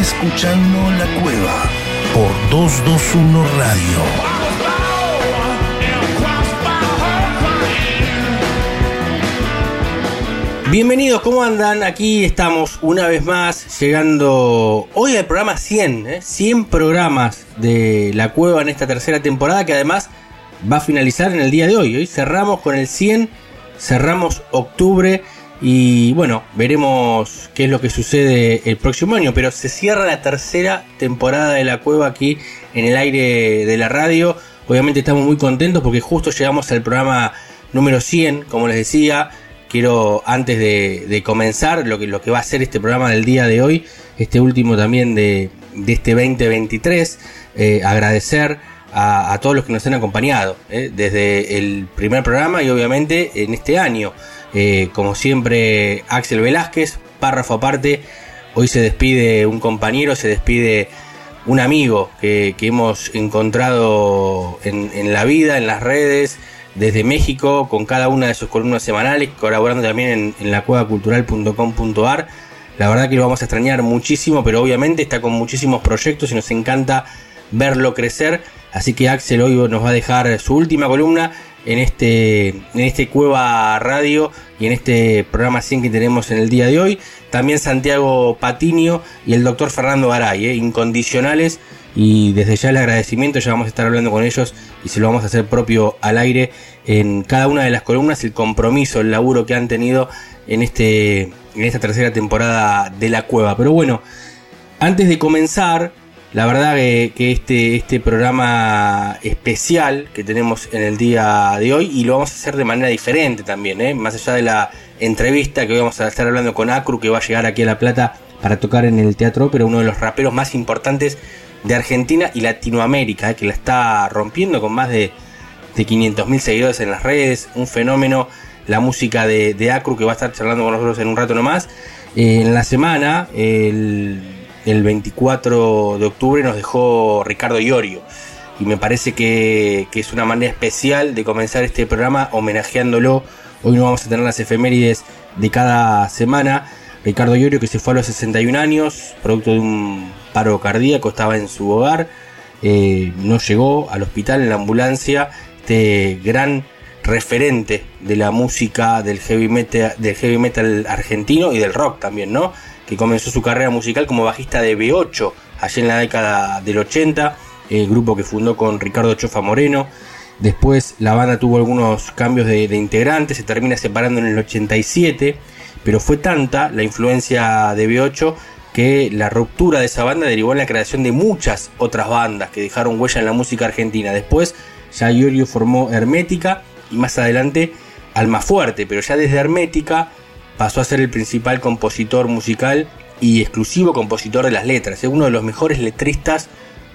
Escuchando La Cueva por 221 Radio. Bienvenidos, ¿cómo andan? Aquí estamos una vez más llegando hoy al programa 100, ¿eh? 100 programas de La Cueva en esta tercera temporada que además va a finalizar en el día de hoy. Hoy cerramos con el 100, cerramos octubre y bueno, veremos qué es lo que sucede el próximo año, pero se cierra la tercera temporada de La Cueva aquí en el aire de la radio. Obviamente estamos muy contentos porque justo llegamos al programa número 100, como les decía quiero antes de, comenzar lo que, lo que va a ser este programa del día de hoy, este último también de, este 2023, eh, agradecer a, todos los que nos han acompañado eh, desde el primer programa y obviamente en este año. Eh, como siempre, Axel Velázquez, párrafo aparte, hoy se despide un compañero, se despide un amigo que, hemos encontrado en, la vida, en las redes, desde México con cada una de sus columnas semanales, colaborando también en, en la cuevacultural.com.ar. La verdad que lo vamos a extrañar muchísimo, pero obviamente está con muchísimos proyectos y nos encanta verlo crecer. Así que Axel hoy nos va a dejar su última columna en este, en este Cueva Radio y en este programa 100 que tenemos en el día de hoy. También Santiago Patinio y el doctor Fernando Garay, ¿eh? incondicionales y desde ya el agradecimiento, ya vamos a estar hablando con ellos y se lo vamos a hacer propio al aire en cada una de las columnas, el compromiso, el laburo que han tenido en, este, en esta tercera temporada de La Cueva. Pero bueno, antes de comenzar, la verdad que, este, este programa especial que tenemos en el día de hoy, y lo vamos a hacer de manera diferente también, ¿eh? más allá de la entrevista que hoy vamos a estar hablando con Acru, que va a llegar aquí a La Plata para tocar en el teatro, pero uno de los raperos más importantes de Argentina y Latinoamérica, eh, que la está rompiendo con más de, de 500.000 seguidores en las redes, un fenómeno, la música de, Acru que va a estar charlando con nosotros en un rato nomás. Eh, en la semana, el, 24 de octubre, nos dejó Ricardo Iorio. Y me parece que, que, es una manera especial de comenzar este programa homenajeándolo. Hoy no vamos a tener las efemérides de cada semana. Ricardo Iorio que se fue a los 61 años, producto de un paro cardíaco, estaba en su hogar, eh, no llegó al hospital en la ambulancia, este gran referente de la música del heavy metal, del heavy metal argentino y del rock también, ¿no? Que comenzó su carrera musical como bajista de B8 allí en la década del 80, el grupo que fundó con Ricardo Chofa Moreno. Después la banda tuvo algunos cambios de, integrantes, se termina separando en el 87, pero fue tanta la influencia de B8 que la ruptura de esa banda derivó en la creación de muchas otras bandas que dejaron huella en la música argentina. Después ya Iorio formó Hermética y más adelante Alma Fuerte, pero ya desde Hermética pasó a ser el principal compositor musical y exclusivo compositor de las letras. Es uno de los mejores letristas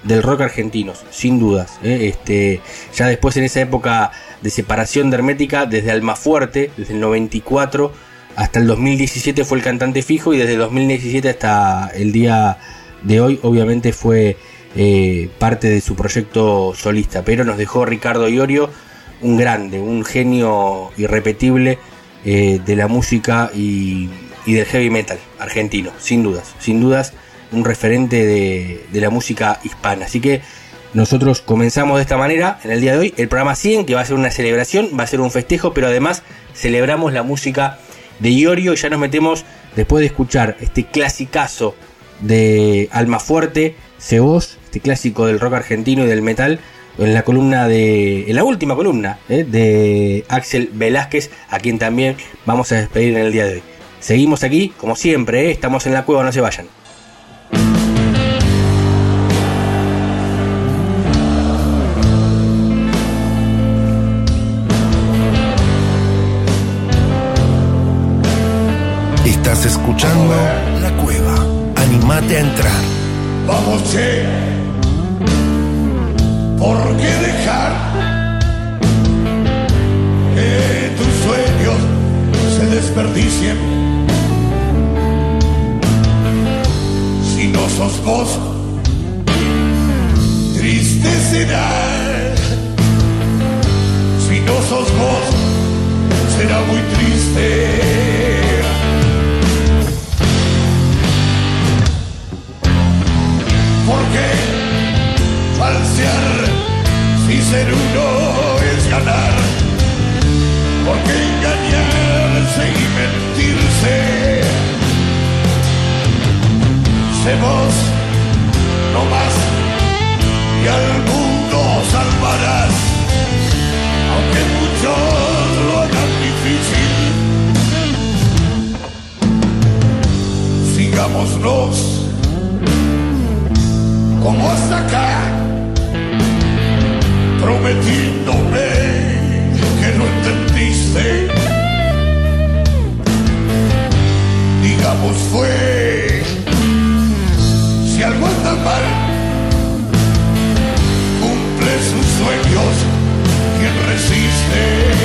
del rock argentino, sin dudas. ¿eh? Este, ya después en esa época de separación de Hermética, desde Alma Fuerte, desde el 94, hasta el 2017 fue el cantante fijo y desde el 2017 hasta el día de hoy obviamente fue eh, parte de su proyecto solista. Pero nos dejó Ricardo Iorio, un grande, un genio irrepetible eh, de la música y, del heavy metal argentino, sin dudas, sin dudas un referente de, de la música hispana. Así que nosotros comenzamos de esta manera en el día de hoy el programa 100, que va a ser una celebración, va a ser un festejo, pero además celebramos la música de Iorio. Ya nos metemos, después de escuchar este clasicazo de Alma Fuerte, Cebos, este clásico del rock argentino y del metal, en la columna de. en la última columna eh, de Axel Velázquez, a quien también vamos a despedir en el día de hoy. Seguimos aquí, como siempre, eh, estamos en la cueva, no se vayan. escuchando La Cueva. Animate a entrar. Vamos, che. ¿Por qué dejar que tus sueños se desperdicien? Si no sos vos, triste será. Si no sos vos, será muy triste. ¿Por qué falsear y ser uno es ganar. Porque engañarse y mentirse, semos no más y al mundo salvarás, aunque muchos lo hagan difícil. Sigámonos como hasta acá prometiéndome que no entendiste. Digamos fue, si algo anda mal, cumple sus sueños, quien resiste.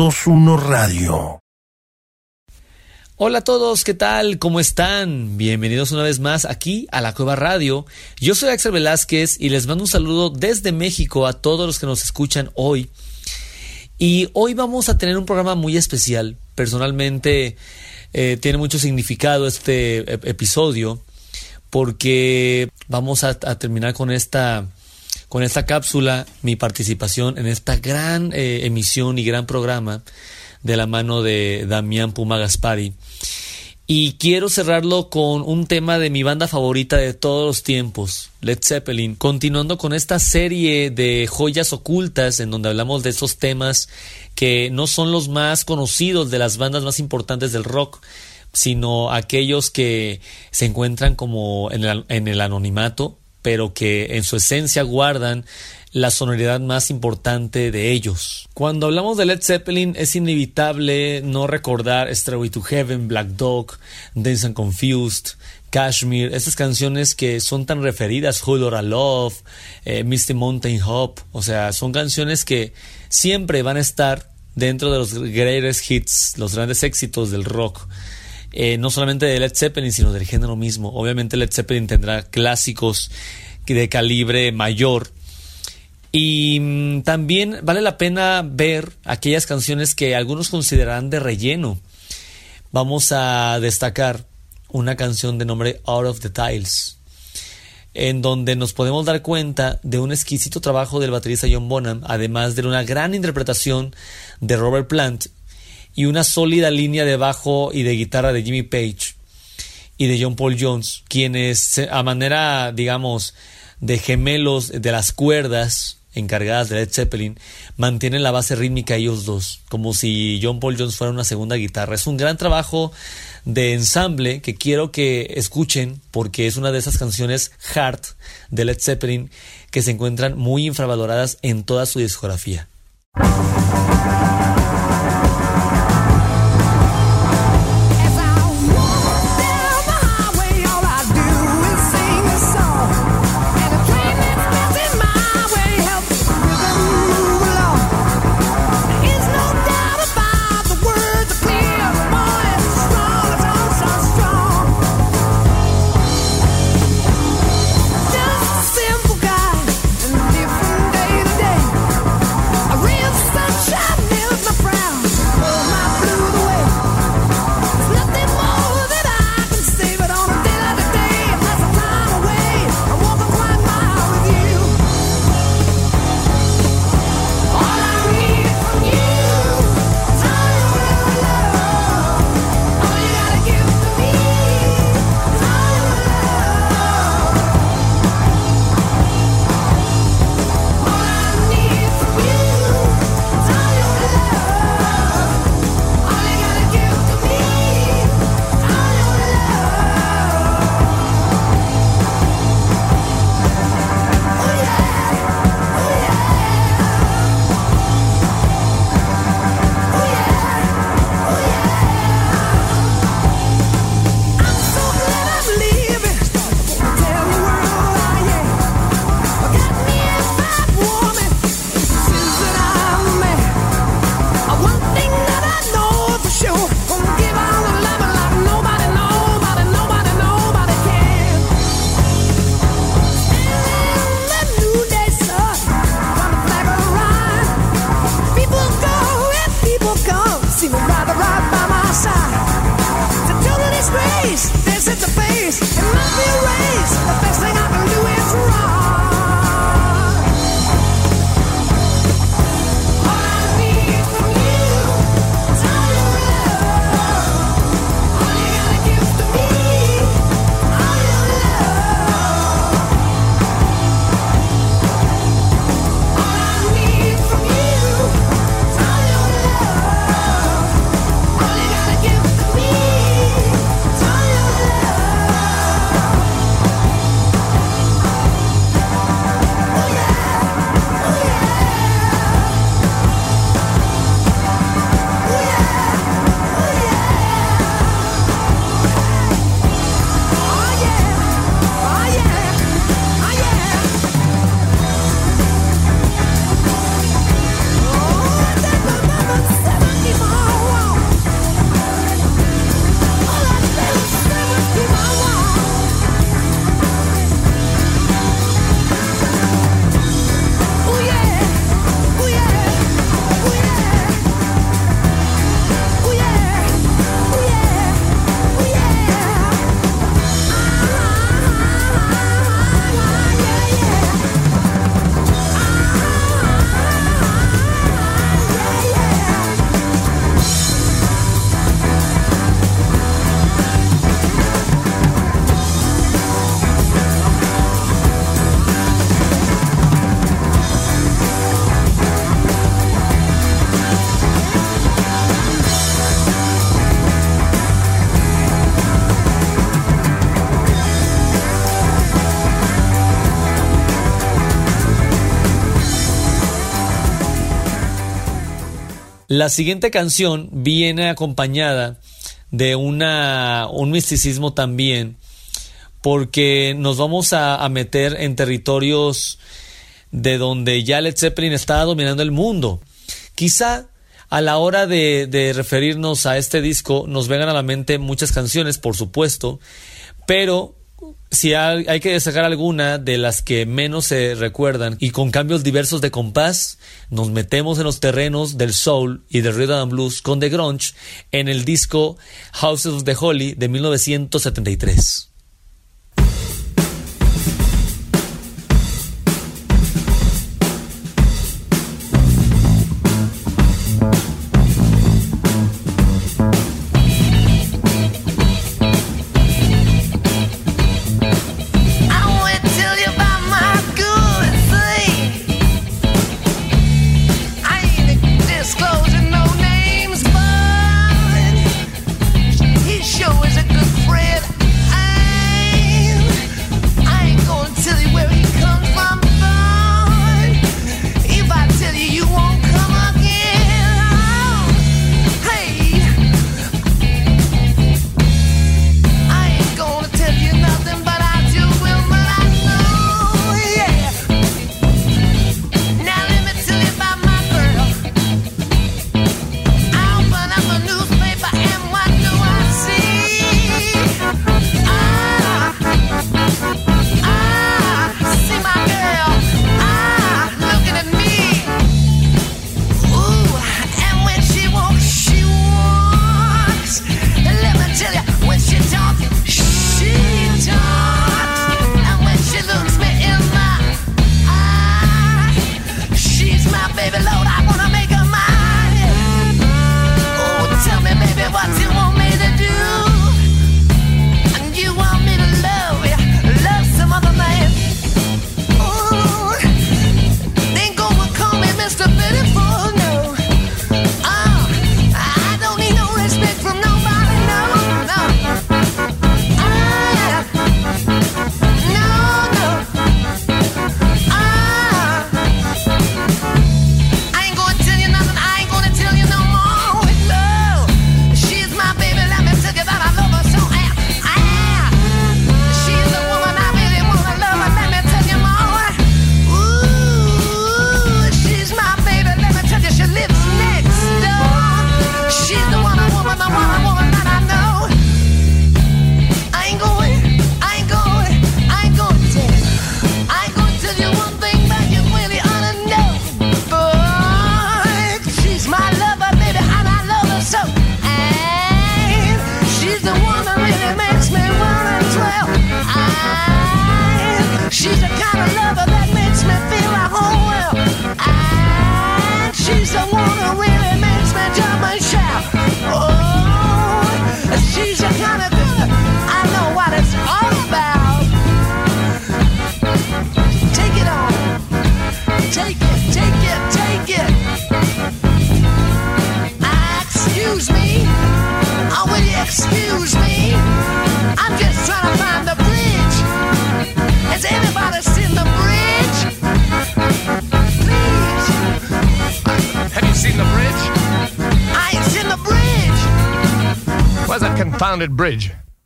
321 Radio. Hola a todos, ¿qué tal? ¿Cómo están? Bienvenidos una vez más aquí a la Cueva Radio. Yo soy Axel Velázquez y les mando un saludo desde México a todos los que nos escuchan hoy. Y hoy vamos a tener un programa muy especial. Personalmente eh, tiene mucho significado este eh, episodio porque vamos a terminar con esta con esta cápsula mi participación en esta gran eh, emisión y gran programa de la mano de Damián Puma Gaspari. Y quiero cerrarlo con un tema de mi banda favorita de todos los tiempos, Led Zeppelin, continuando con esta serie de joyas ocultas en donde hablamos de esos temas que no son los más conocidos de las bandas más importantes del rock, sino aquellos que se encuentran como en en el anonimato, pero que en su esencia guardan la sonoridad más importante de ellos. Cuando hablamos de Led Zeppelin es inevitable no recordar Stairway to Heaven, Black Dog, Dance and Confused, Kashmir, esas canciones que son tan referidas, Whole a Love, eh, Misty Mountain Hop, o sea, son canciones que siempre van a estar dentro de los greatest hits, los grandes éxitos del rock. Eh, no solamente de Led Zeppelin, sino del género mismo. Obviamente Led Zeppelin tendrá clásicos de calibre mayor, y mm, también vale la pena ver aquellas canciones que algunos considerarán de relleno. Vamos a destacar una canción de nombre Out of the Tiles, en donde nos podemos dar cuenta de un exquisito trabajo del baterista John Bonham, además de una gran interpretación de Robert Plant y una sólida línea de bajo y de guitarra de Jimmy Page y de John Paul Jones, quienes a manera, digamos, de gemelos de las cuerdas, encargadas de Led Zeppelin mantienen la base rítmica ellos dos, como si John Paul Jones fuera una segunda guitarra. Es un gran trabajo de ensamble que quiero que escuchen porque es una de esas canciones hard de Led Zeppelin que se encuentran muy infravaloradas en toda su discografía. La siguiente canción viene acompañada de una, un misticismo también, porque nos vamos a, meter en territorios de donde ya Led Zeppelin está dominando el mundo. Quizá a la hora de, referirnos a este disco nos vengan a la mente muchas canciones, por supuesto, pero si hay, hay, que destacar alguna de las que menos se recuerdan y con cambios diversos de compás, nos metemos en los terrenos del soul y del rhythm and blues con The Grunge en el disco Houses of the Holy de 1973.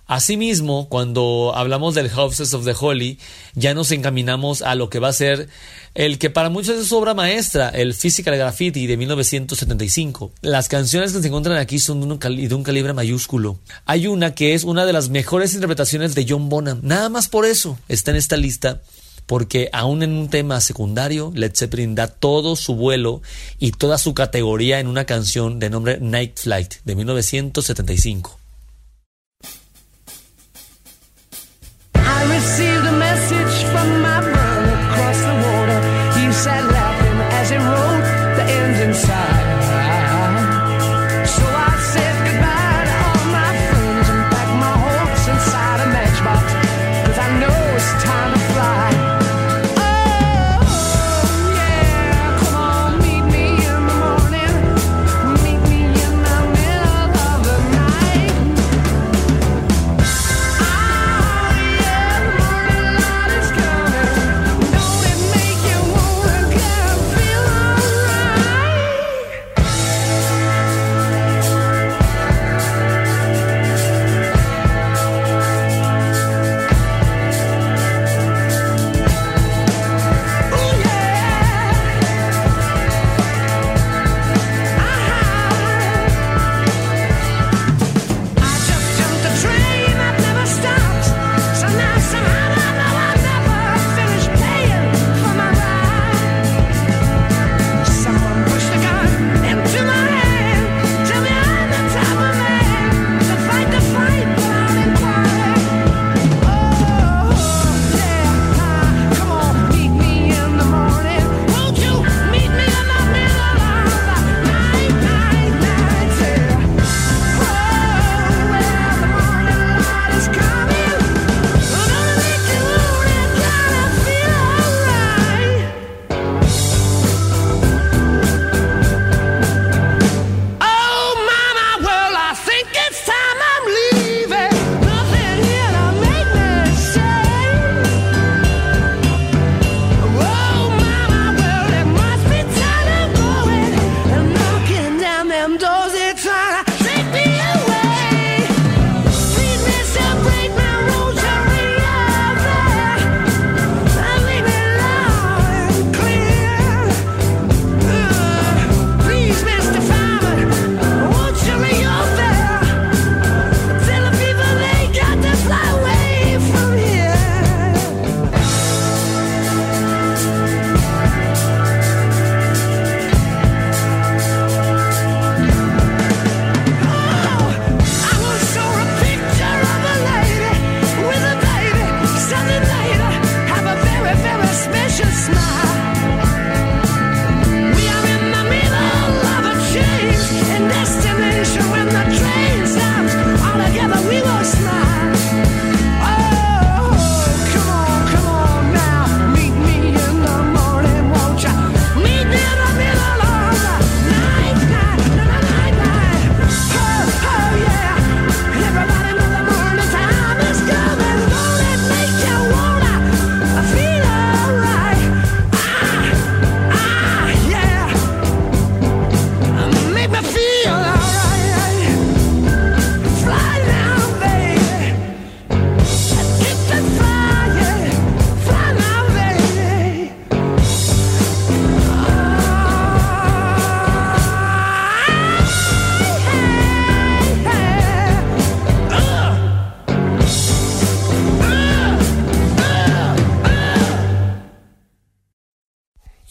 Asimismo, cuando hablamos del Houses of the Holy, ya nos encaminamos a lo que va a ser el que para muchos es su obra maestra, el Physical Graffiti de 1975. Las canciones que se encuentran aquí son de un, de un calibre mayúsculo. Hay una que es una de las mejores interpretaciones de John Bonham. Nada más por eso está en esta lista porque aún en un tema secundario, Led Zeppelin da todo su vuelo y toda su categoría en una canción de nombre Night Flight de 1975.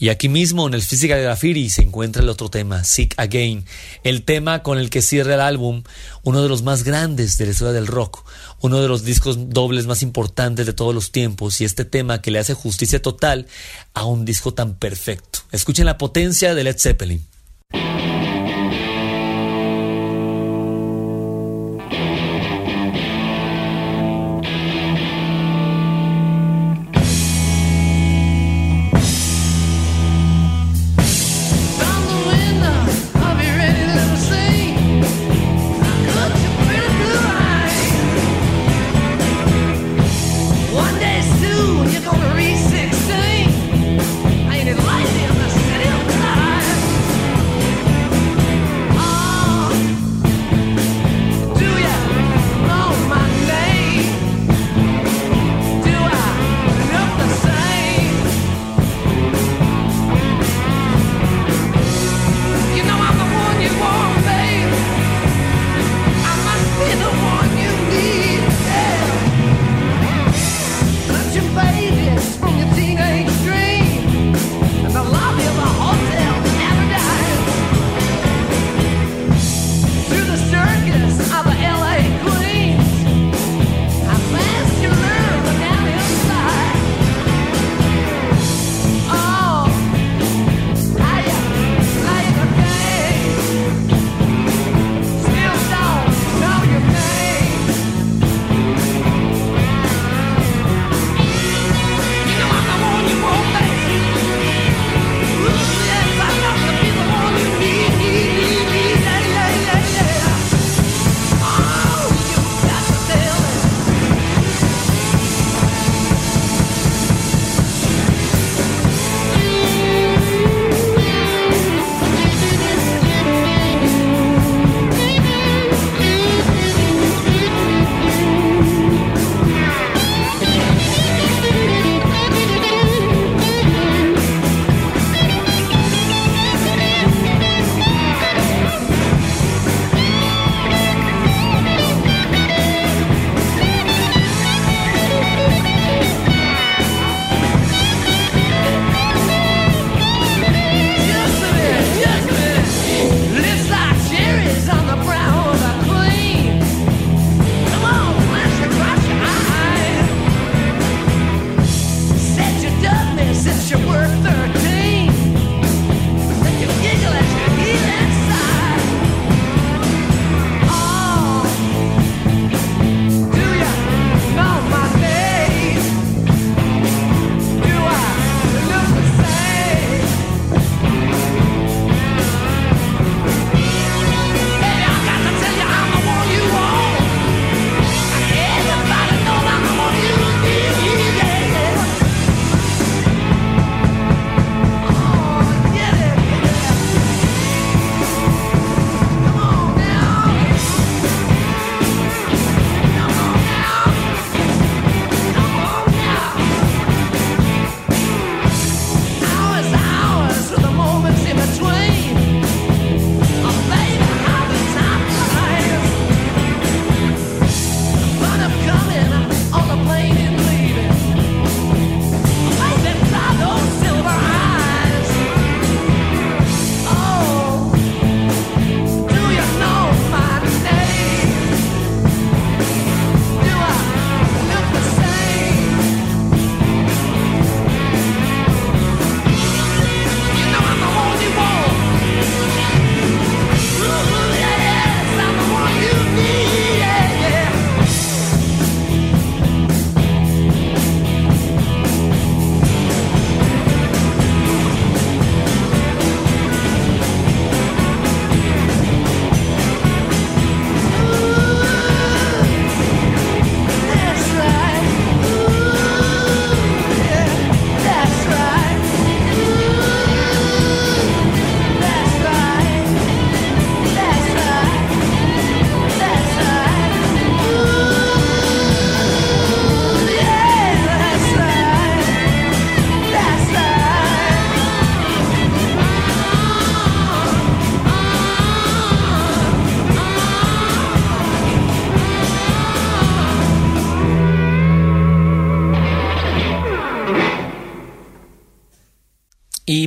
Y aquí mismo en el Physical Graffiti se encuentra el otro tema, Sick Again, el tema con el que cierra el álbum, uno de los más grandes de la historia del rock, uno de los discos dobles más importantes de todos los tiempos y este tema que le hace justicia total a un disco tan perfecto. Escuchen la potencia de Led Zeppelin.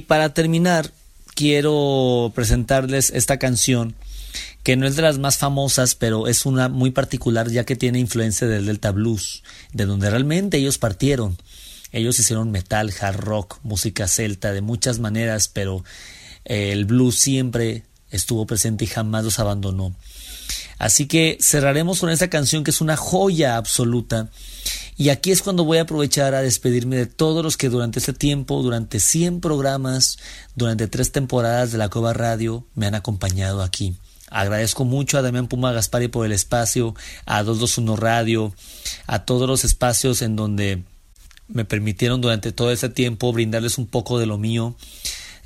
Para terminar, quiero presentarles esta canción que no es de las más famosas, pero es una muy particular ya que tiene influencia del Delta Blues, de donde realmente ellos partieron. Ellos hicieron metal, hard rock, música celta de muchas maneras, pero eh, el blues siempre estuvo presente y jamás los abandonó. Así que cerraremos con esta canción que es una joya absoluta. Y aquí es cuando voy a aprovechar a despedirme de todos los que durante este tiempo, durante 100 programas, durante tres temporadas de la Cueva Radio, me han acompañado aquí. Agradezco mucho a Damián Puma Gaspari por el espacio, a 221 Radio, a todos los espacios en donde me permitieron durante todo este tiempo brindarles un poco de lo mío,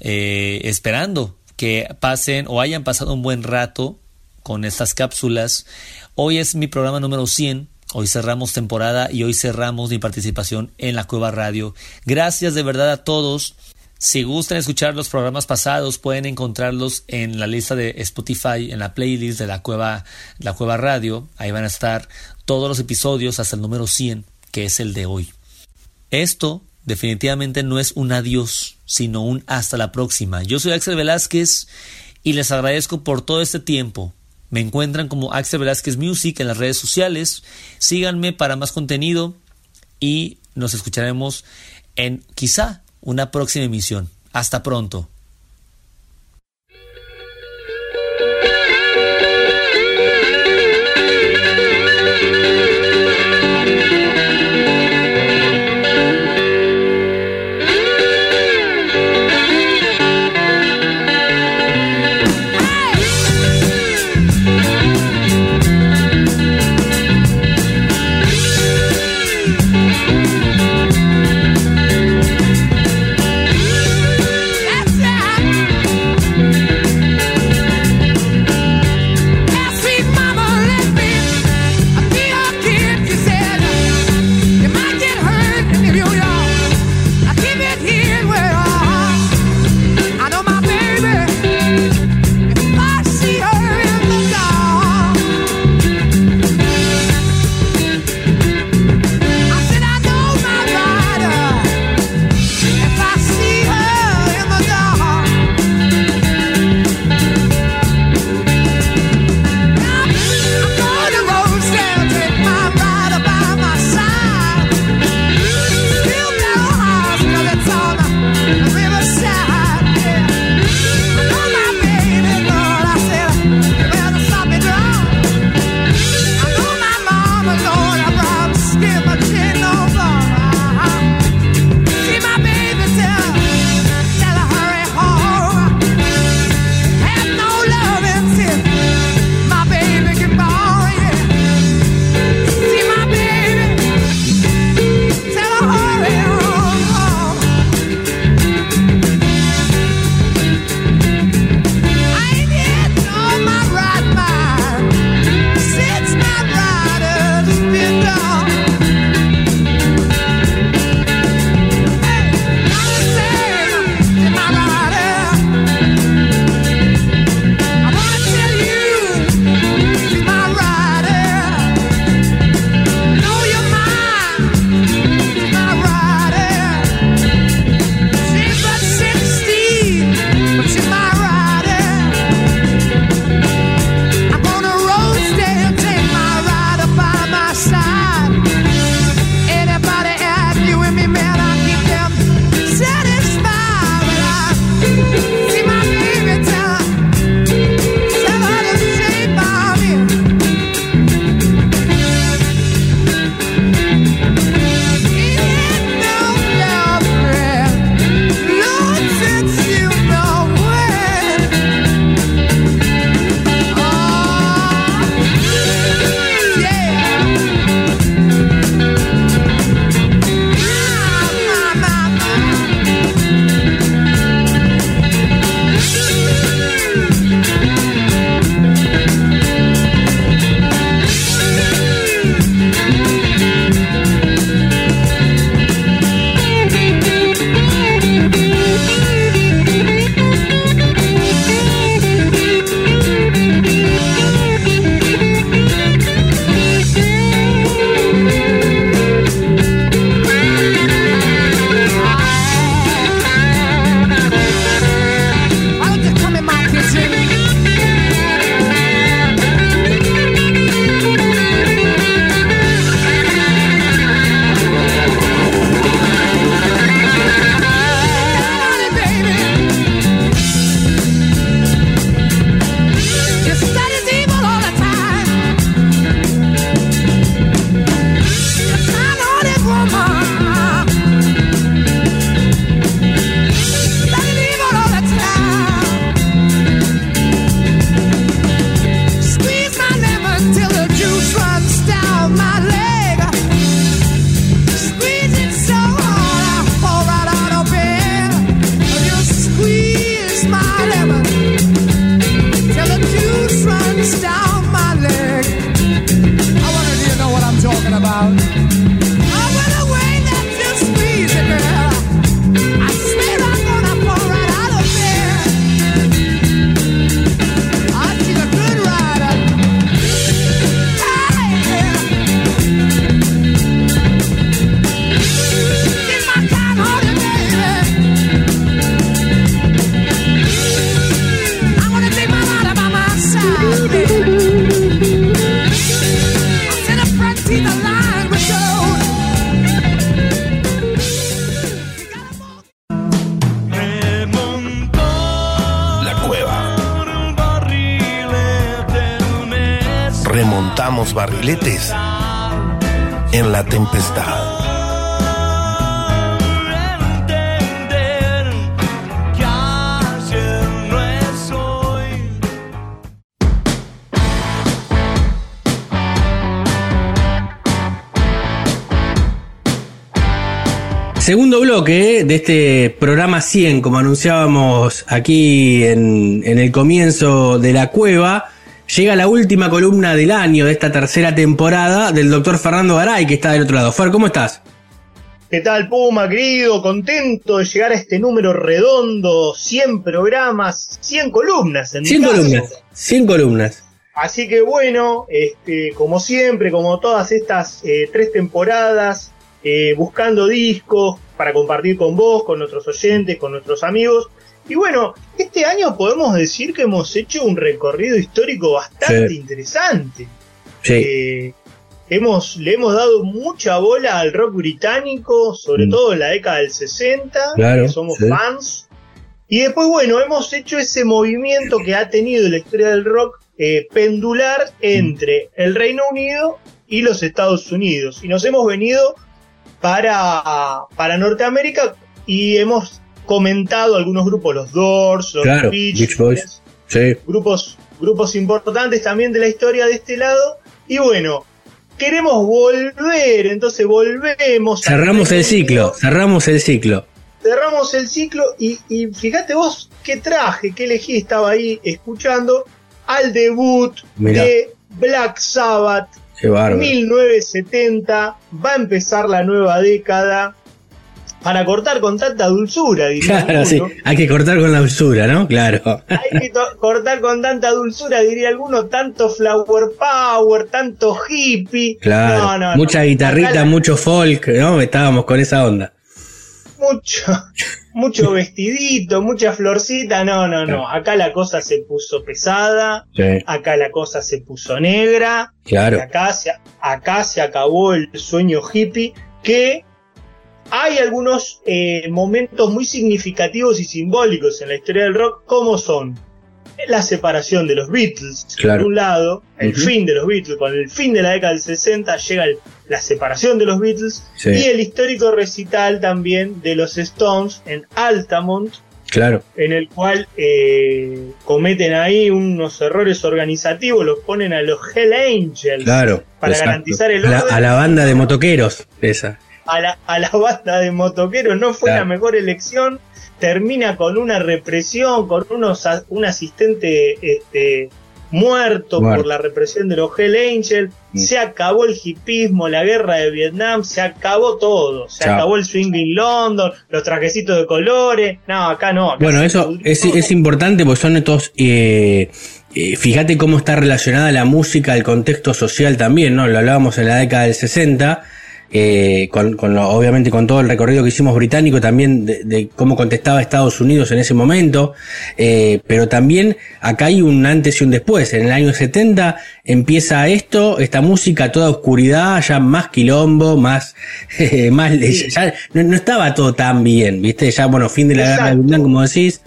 eh, esperando que pasen o hayan pasado un buen rato con estas cápsulas. Hoy es mi programa número 100. Hoy cerramos temporada y hoy cerramos mi participación en la Cueva Radio. Gracias de verdad a todos. Si gustan escuchar los programas pasados, pueden encontrarlos en la lista de Spotify, en la playlist de la Cueva, la Cueva Radio. Ahí van a estar todos los episodios hasta el número 100, que es el de hoy. Esto definitivamente no es un adiós, sino un hasta la próxima. Yo soy Axel Velázquez y les agradezco por todo este tiempo. Me encuentran como Axel Velázquez Music en las redes sociales. Síganme para más contenido y nos escucharemos en quizá una próxima emisión. Hasta pronto. De este programa 100, como anunciábamos aquí en, en el comienzo de la cueva. Llega la última columna del año de esta tercera temporada del doctor Fernando Garay, que está del otro lado. Fer, ¿cómo estás? ¿Qué tal, Puma, querido? Contento de llegar a este número redondo, 100 programas, 100 columnas. En mi 100 caso. columnas. 100 columnas. Así que bueno, este, como siempre, como todas estas eh, tres temporadas, eh, buscando discos para compartir con vos, con nuestros oyentes, con nuestros amigos. Y bueno, este año podemos decir que hemos hecho un recorrido histórico bastante Sí. interesante. Sí. Eh, hemos, le hemos dado mucha bola al rock británico, sobre Mm. todo en la década del 60, Claro, que somos sí. fans. Y después, bueno, hemos hecho ese movimiento que ha tenido la historia del rock eh, pendular entre el Reino Unido y los Estados Unidos. Y nos hemos venido para, para Norteamérica y hemos comentado algunos grupos, los Doors, los Claro, Beach Beach Boys. Sí. grupos, grupos importantes también de la historia de este lado. Y bueno, queremos volver, entonces volvemos. Cerramos el ciclo. Cerramos el ciclo. cerramos el ciclo y, y fíjate vos qué traje, qué elegí, estaba ahí escuchando al debut Mirá. de Black Sabbath Qué bárbaro. 1970. Va a empezar la nueva década. Para cortar con tanta dulzura, diría Claro, sí. alguno. Hay que cortar con la usura, ¿no? Claro. Hay que cortar con tanta dulzura, diría alguno, tanto flower power, tanto hippie. Claro. No, no, no. Mucha guitarrita, la- mucho folk, ¿no? Estábamos con esa onda. Mucho, mucho vestidito, mucha florcita. No, no, no. Acá la cosa se puso pesada, Sí. acá la cosa se puso negra. Y Claro. acá se, acá se acabó el sueño hippie que hay algunos eh, momentos muy significativos y simbólicos en la historia del rock, como son la separación de los Beatles, Claro. por un lado, el fin de los Beatles, con el fin de la década del 60 llega el- la separación de los Beatles Sí. y el histórico recital también de los Stones en Altamont, Claro. en el cual eh, cometen ahí unos errores organizativos, los ponen a los Hell Angels Claro. para exacto. garantizar el la, orden. a la banda de motoqueros, esa. a la, a la banda de motoqueros. No fue Claro. la mejor elección. Termina con una represión, con unos, un asistente este, muerto, Muerto. por la represión de los Hell Angels. Mm. Se acabó el hipismo, la guerra de Vietnam, se acabó todo. Se Chao. acabó el swing in London, los trajecitos de colores. No, acá no. acá Bueno, eso es importante porque son estos. Eh, eh, fíjate cómo está relacionada la música al contexto social también, ¿no? Lo hablábamos en la década del 60. Eh, con, con lo- obviamente con todo el recorrido que hicimos británico también de, de cómo contestaba Estados Unidos en ese momento, eh, pero también acá hay un antes y un después. En el año 70 empieza esto, esta música toda oscuridad, ya más quilombo, más, más ya no, no estaba todo tan bien, viste, ya bueno, fin de la guerra de. Vietnam, como decís,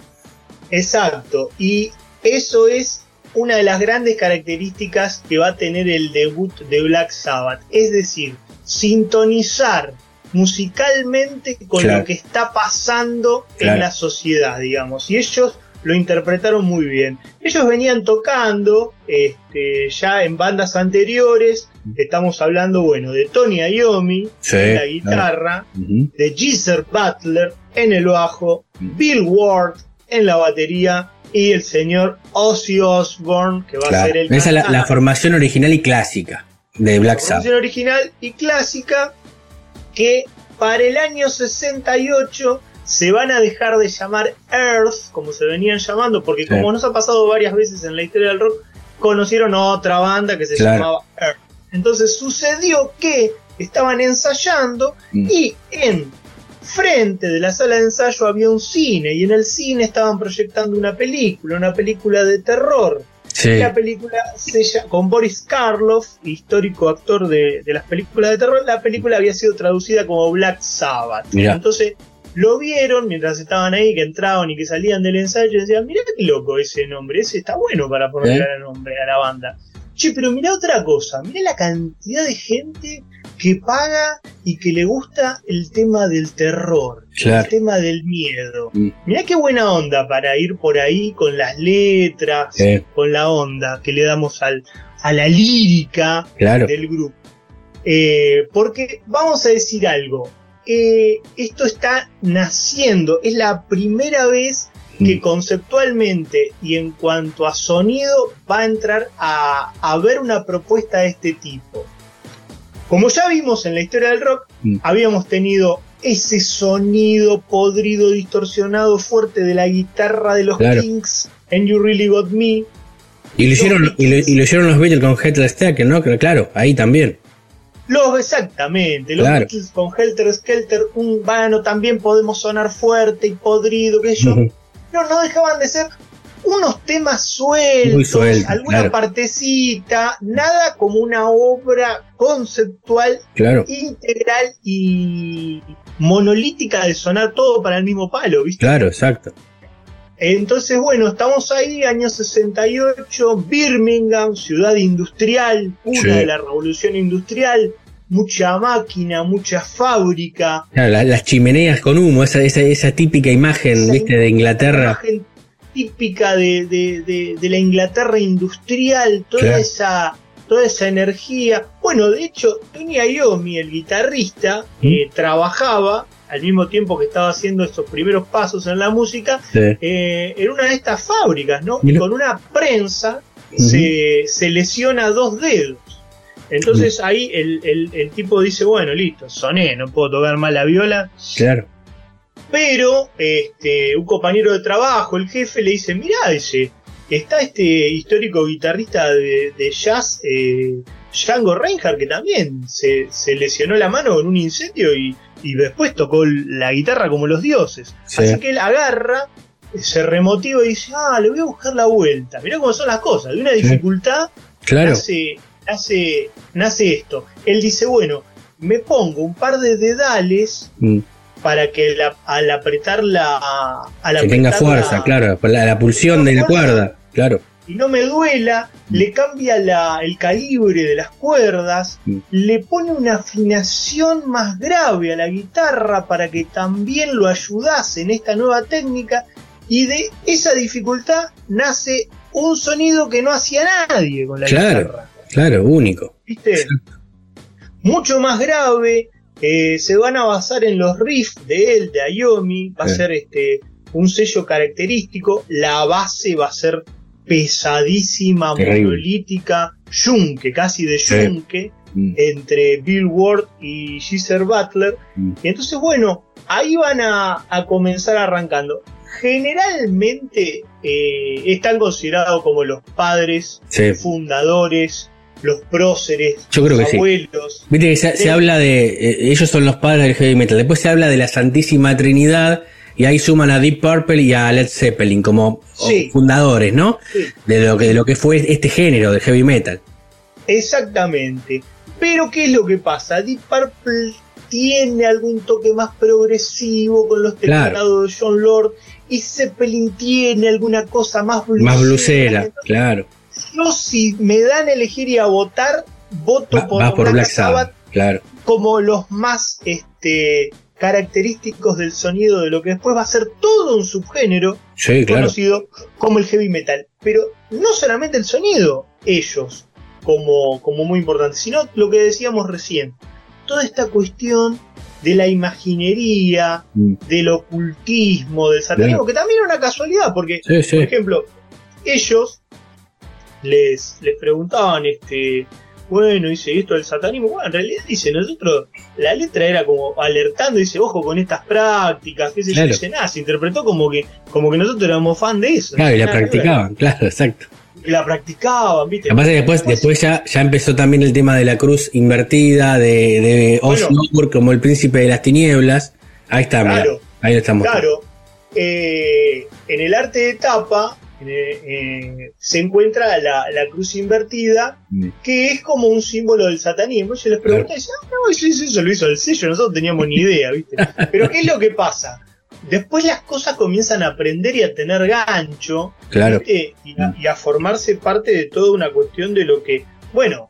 Exacto, y eso es una de las grandes características que va a tener el debut de Black Sabbath, es decir, sintonizar musicalmente con Claro. lo que está pasando Claro. en la sociedad, digamos, y ellos lo interpretaron muy bien. Ellos venían tocando este, ya en bandas anteriores, estamos hablando, bueno, de Tony Iommi Sí, en la claro. guitarra, de Geezer Butler en el bajo, Bill Ward en la batería y el señor Ozzy Osbourne, que va a ser el Esa es la, formación original y clásica de Black Sabbath. original y clásica que para el año 68 se van a dejar de llamar Earth, como se venían llamando, porque Sí. como nos ha pasado varias veces en la historia del rock, conocieron a otra banda que se Claro. llamaba Earth. Entonces sucedió que estaban ensayando Mm. y en frente de la sala de ensayo había un cine y en el cine estaban proyectando una película, una película de terror. Sí. La película se llama, con Boris Karloff, histórico actor de, de las películas de terror, la película había sido traducida como Black Sabbath. Mirá. Entonces lo vieron mientras estaban ahí, que entraban y que salían del ensayo y decían, mira qué loco ese nombre, ese está bueno para ponerle ¿Eh? el nombre a la banda. Che, pero mirá otra cosa, mirá la cantidad de gente que paga y que le gusta el tema del terror, Claro. el tema del miedo. Mm. Mirá qué buena onda para ir por ahí con las letras, Sí. con la onda que le damos al, a la lírica Claro. del grupo. Eh, porque vamos a decir algo, eh, esto está naciendo, es la primera vez que Mm. conceptualmente y en cuanto a sonido va a entrar a, a ver una propuesta de este tipo. Como ya vimos en la historia del rock, Mm. habíamos tenido ese sonido podrido, distorsionado, fuerte de la guitarra de los Claro. Kings en You Really Got Me. Y lo hicieron, y lo, y lo hicieron los Beatles con Headless Stacker, ¿no? Claro, ahí también. Los, exactamente, los Claro. Beatles con Helter Skelter, un vano también podemos sonar fuerte y podrido, sé yo. No, no dejaban de ser unos temas sueltos, alguna claro. partecita, nada como una obra conceptual, Claro, integral y monolítica de sonar todo para el mismo palo, ¿viste? claro, exacto. Entonces, bueno, estamos ahí, año 68, Birmingham, ciudad industrial, una Sí. de la revolución industrial, mucha máquina, mucha fábrica, Claro, la- las chimeneas con humo, esa, esa, esa típica imagen, Esa viste, de Inglaterra. imagen típica de, de- de- de la Inglaterra industrial, toda Claro. esa toda esa energía. Bueno, de hecho, Tony Iommi, el guitarrista, ¿Mm? eh, trabajaba al mismo tiempo que estaba haciendo esos primeros pasos en la música Sí. eh, en una de estas fábricas, ¿no? Y con una prensa se, se lesiona dos dedos. Entonces ahí el, el- el tipo dice, bueno, listo, soné, no puedo tocar más la viola. Claro. Pero este, un compañero de trabajo, el jefe, le dice, mirá, dice, está este histórico guitarrista de, de jazz, eh, Django Reinhardt, que también se, se lesionó la mano en un incendio y, y después tocó la guitarra como los dioses. Sí. Así que él agarra, se remotiva y dice, ah, le voy a buscar la vuelta. Mirá cómo son las cosas, de una dificultad Claro. nace, nace, nace esto. Él dice, bueno, me pongo un par de dedales Mm. Para que la- al apretar la... Al Que tenga fuerza, la- claro. La, la pulsión de la cuerda, claro. Y no me duela, Mm. le cambia la- el calibre de las cuerdas, Mm. le pone una afinación más grave a la guitarra para que también lo ayudase en esta nueva técnica y de esa dificultad nace un sonido que no hacía nadie con la Claro. guitarra. Claro, único. ¿Viste? Mucho más grave, eh, se van a basar en los riffs de él, de Ayomi, va a ser este un sello característico, la base va a ser pesadísima, Terrible. monolítica, yunque, casi de yunque, Mm. entre Bill Ward y Geezer Butler. Mm. Y entonces, bueno, ahí van a, a comenzar arrancando. Generalmente eh, están considerados como los padres fundadores, los próceres, Yo creo los que sí. abuelos. Viste que se, Sí. se habla de. eh, ellos son los padres del heavy metal. Después se habla de la Santísima Trinidad. Y ahí suman a Deep Purple y a Led Zeppelin como Sí. fundadores, ¿no? Sí, De lo, que, de lo que fue este género de heavy metal. exactamente. Pero ¿qué es lo que pasa? Deep Purple tiene algún toque más progresivo con los Claro. teclados de John Lord y Zeppelin tiene alguna cosa más blusera. Más blusera, claro. Yo si me dan a elegir y a votar, voto Va- por por Black Sabbath, claro. como los más este, característicos del sonido de lo que después va a ser todo un subgénero Sí, claro. conocido como el heavy metal. Pero no solamente el sonido, ellos como, como muy importante, sino lo que decíamos recién, toda esta cuestión de la imaginería, Mm. del ocultismo, del satanismo, que también era una casualidad, porque, Sí, sí. por ejemplo, ellos les, les preguntaban, este, bueno, dice, ¿y esto del satanismo? Bueno, en realidad dice, nosotros, la letra era como alertando, dice, ojo con estas prácticas, qué sé yo, Claro. dice, nada, se interpretó como que, como que nosotros éramos fan de eso. Claro, y la practicaban, claro, exacto. Y la practicaban, ¿viste? Es que después, después ya, ya empezó también el tema de la cruz invertida, de, de Bueno. Como el príncipe de las tinieblas. Ahí está. Claro. Ahí lo estamos. Claro, eh, en el arte de tapa eh, eh, se encuentra la, la cruz invertida, Mm. que es como un símbolo del satanismo. Yo les pregunté, y ah, no, eso, eso lo hizo el sello, nosotros teníamos ni idea, ¿viste? Pero ¿qué es lo que pasa? después las cosas comienzan a aprender y a tener gancho. Claro. ¿viste? Y, a, y a formarse parte de toda una cuestión de lo que, bueno,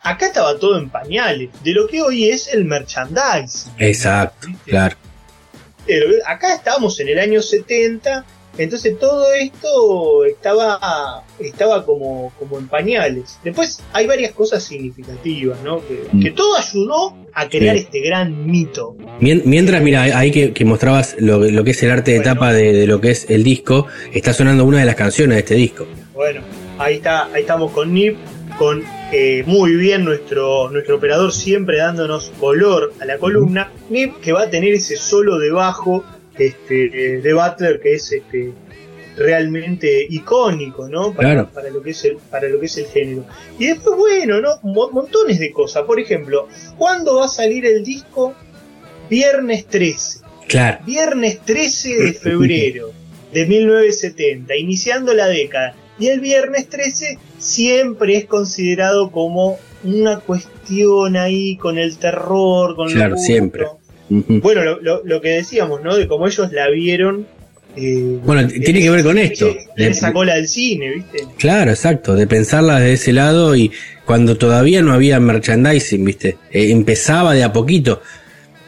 acá estaba todo en pañales, de lo que hoy es el merchandising. Exacto, claro. Pero acá estábamos en el año 70, entonces todo esto estaba, estaba como, como en pañales. Después hay varias cosas significativas, ¿no? Que, Mm. que todo ayudó a crear Sí. este gran mito. Mien- Mientras, mira, ahí que, que mostrabas lo, lo que es el arte de Bueno. tapa de, de lo que es el disco, está sonando una de las canciones de este disco. Bueno, ahí está, ahí estamos con Nip, con eh, muy bien nuestro, nuestro operador siempre dándonos color a la columna. Nip que va a tener ese solo de bajo este, de Butler que es este, realmente icónico, ¿no? Para, Claro. para lo que es el, para lo que es el género. Y después, bueno, ¿no? Mo- montones de cosas. Por ejemplo, ¿cuándo va a salir el disco? Viernes 13. Claro, Viernes 13 de febrero de 1970, iniciando la década. Y el viernes 13 siempre es considerado como una cuestión ahí con el terror, con Claro, lo siempre. Bueno, lo, lo- lo que decíamos, ¿no? De cómo ellos la vieron. eh, Bueno, t- tiene que ver con esto. Le De- sacó la del cine, ¿viste? Claro, exacto, de pensarla de ese lado y cuando todavía no había merchandising, ¿viste? Eh, empezaba de a poquito.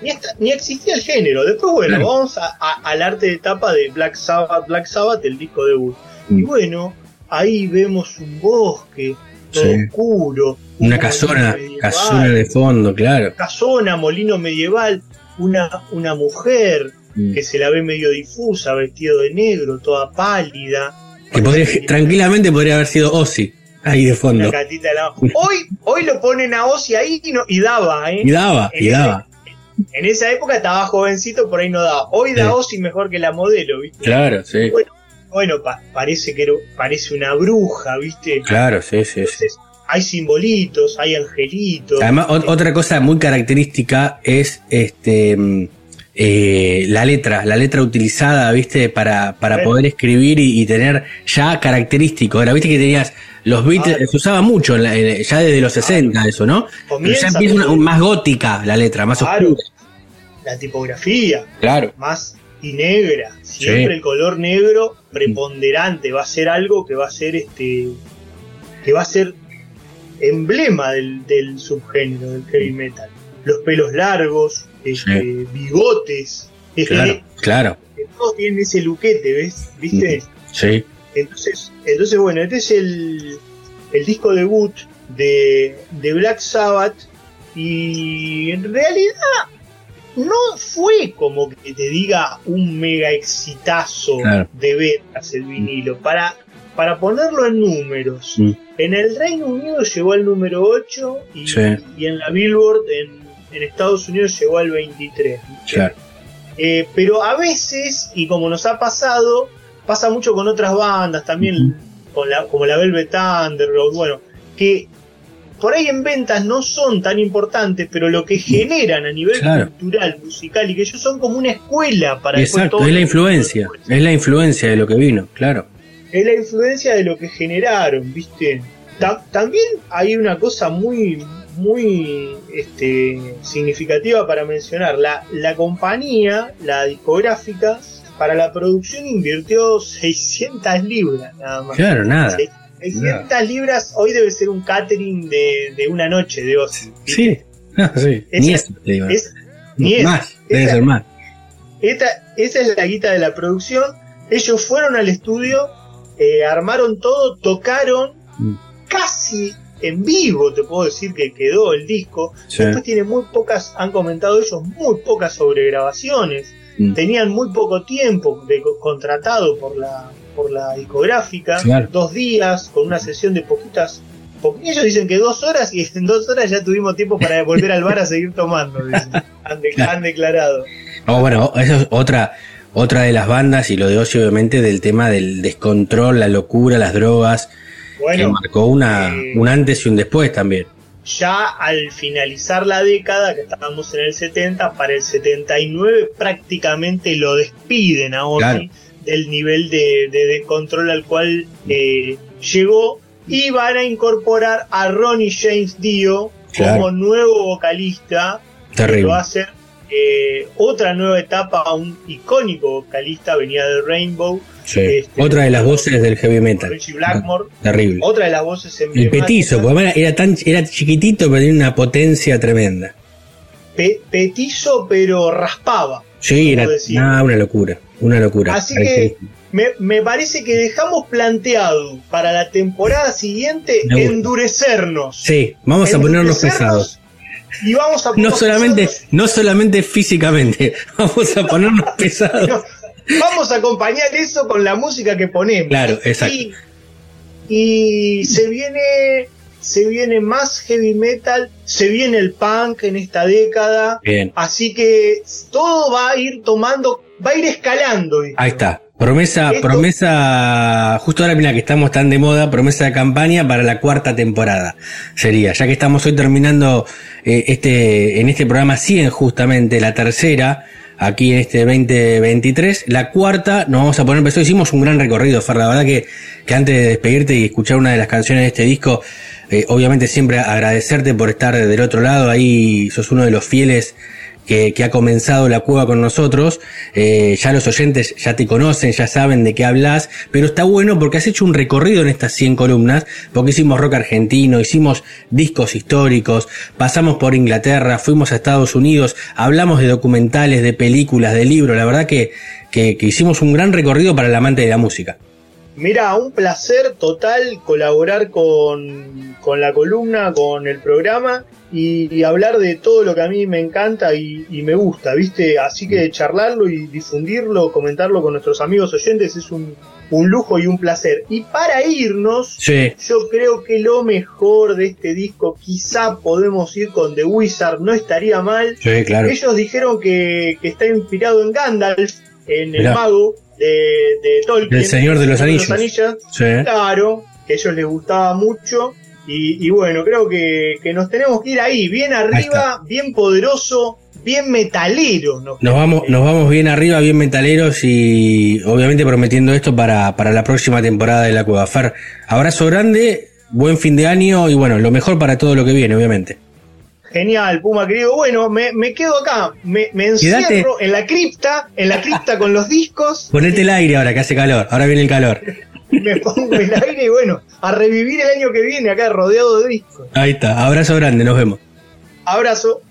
Ni, hasta- ni existía el género. Después, bueno, Claro. vamos a- a- al arte de tapa de Black Sabbath, Black Sabbath, el disco debut. Y Mm. bueno, ahí vemos un bosque todo Sí. oscuro. un Una casona, casona de fondo, claro. casona, molino medieval, una, una mujer Mm. que se la ve medio difusa, vestido de negro, toda pálida. Que podría, tranquilamente podría haber sido Ozzy ahí de fondo. catita de la... Hoy, hoy lo ponen a Ozzy ahí y, no- y daba, ¿eh? Y daba, y daba. En esa época estaba jovencito, por ahí no daba. Hoy da Sí. Ozzy mejor que la modelo, ¿viste? Claro, sí. Bueno, pa- parece que parece una bruja, ¿viste? Claro, sí, sí, sí. Hay simbolitos, hay angelitos. Además, ot- otra cosa muy característica es este mm, eh, la letra, la letra utilizada, viste, para, para poder escribir y, y tener ya característico. Ahora, viste que tenías los Beatles, Ah. se usaba mucho en la- en- ya desde los 60 eso, ¿no? Pero ya Comienza empieza una- con- un- más gótica la letra, más Claro. oscura. La tipografía, Claro. más y negra. Siempre Sí. el color negro preponderante va a ser algo que va a ser este que va a ser emblema del, del subgénero del heavy metal. Los pelos largos, este, bigotes, este, Claro, claro. todos tienen ese luquete, ¿ves? ¿Viste? Sí. Entonces, entonces bueno, este es el, el disco debut de, de Black Sabbath y en realidad no fue como que te diga un mega exitazo Claro. de ventas el vinilo. Para, para ponerlo en números, Mm. en el Reino Unido llegó al número 8 y, Sí. y en la Billboard en, en Estados Unidos llegó al 23. Claro. Eh, pero a veces, y como nos ha pasado, pasa mucho con otras bandas, también con la, como la Velvet Underground, bueno, que por ahí en ventas no son tan importantes, pero lo que generan a nivel Claro. cultural, musical, y que ellos son como una escuela para Exacto, es la influencia, es la influencia de lo que vino, claro. Es la influencia de lo que generaron, ¿viste? Ta- también hay una cosa muy, muy este, significativa para mencionar. La, la compañía, la discográfica, para la producción invirtió 600 libras nada más. Claro, nada. Se- 600 libras hoy debe ser un catering de, de una noche de. ¿viste? Sí, ah, sí. Esa- Ni eso te digo. Es, ni es. más, debe Esa- ser más. Esta, esa es la guita de la producción. Ellos fueron al estudio, eh, armaron todo, tocaron Mm. casi en vivo, te puedo decir que quedó el disco. Sí. Después tiene muy pocas, han comentado ellos, muy pocas sobregrabaciones. Mm. Tenían muy poco tiempo de, contratado por la, por la discográfica. Claro. Dos días con una sesión de poquitas. po- Ellos dicen que dos horas y en dos horas ya tuvimos tiempo para volver al bar a seguir tomando. dicen. Han, de- han declarado. No, bueno, eso es otra, otra de las bandas y lo de Ozzy obviamente del tema del descontrol, la locura, las drogas, que Bueno, marcó una, eh, un antes y un después también. ya al finalizar la década, que estábamos en el 70, para el 79 prácticamente lo despiden a Ozzy Claro. del nivel de, de descontrol al cual eh, llegó y van a incorporar a Ronnie James Dio Claro. como nuevo vocalista que Terrible. lo va a hacer eh, otra nueva etapa, un icónico vocalista venía del Rainbow. Sí. Este, Otra de las voces del heavy metal. Richie Blackmore. Terrible. Otra de las voces El emblemáticas. petizo, porque además era tan era chiquitito, pero tenía una potencia tremenda. Pe- petizo, pero raspaba. Sí, era ah, una locura. Una locura. Así que me, me parece que dejamos planteado para la temporada siguiente endurecernos. Sí, vamos a ponernos Endurecernos pesados. Y vamos a No solamente, pesados. no solamente físicamente, vamos a ponernos pesados. No, vamos a acompañar eso con la música que ponemos. Claro, exacto. Y, y se viene se viene más heavy metal, se viene el punk en esta década, Bien, así que todo va a ir tomando, va a ir escalando. ahí está. Promesa, promesa, justo ahora mira que estamos tan de moda, promesa de campaña para la cuarta temporada. Sería, ya que estamos hoy terminando eh, este, en este programa 100 justamente, la tercera, aquí en este 2023, la cuarta nos vamos a poner empezó, hicimos un gran recorrido, Fer, la verdad que, que antes de despedirte y escuchar una de las canciones de este disco, eh, obviamente siempre agradecerte por estar del otro lado, ahí sos uno de los fieles que, que ha comenzado la cueva con nosotros. Eh, ya los oyentes ya te conocen, ya saben de qué hablas, pero está bueno porque has hecho un recorrido en estas 100 columnas, porque hicimos rock argentino, hicimos discos históricos, pasamos por Inglaterra, fuimos a Estados Unidos, hablamos de documentales, de películas, de libros, la verdad que, que, que hicimos un gran recorrido para el amante de la música. Mira, un placer total colaborar con, con la columna, con el programa y, y hablar de todo lo que a mí me encanta y, y me gusta, ¿viste? Así que charlarlo y difundirlo, comentarlo con nuestros amigos oyentes es un, un lujo y un placer. Y para irnos, Sí, yo creo que lo mejor de este disco, quizá podemos ir con The Wizard, no estaría mal. sí, claro. Ellos dijeron que, que está inspirado en Gandalf, en el mago de, de Tolkien. Del Señor de los Anillos. Sí. Claro, que a ellos les gustaba mucho. Y, y bueno, creo que, que nos tenemos que ir ahí, bien arriba, bien poderoso, bien metalero. ¿no? Nos vamos, nos vamos bien arriba, bien metaleros y obviamente prometiendo esto para, para la próxima temporada de la Cueva. Fer, abrazo grande, buen fin de año y bueno, lo mejor para todo lo que viene, obviamente. Genial, Puma querido. Bueno, me, me quedo acá, me, me encierro en la cripta, en la cripta con los discos, Ponete el aire ahora que hace calor, ahora viene el calor. me pongo el aire y bueno, a revivir el año que viene acá rodeado de discos. Ahí está, abrazo grande, nos vemos. Abrazo.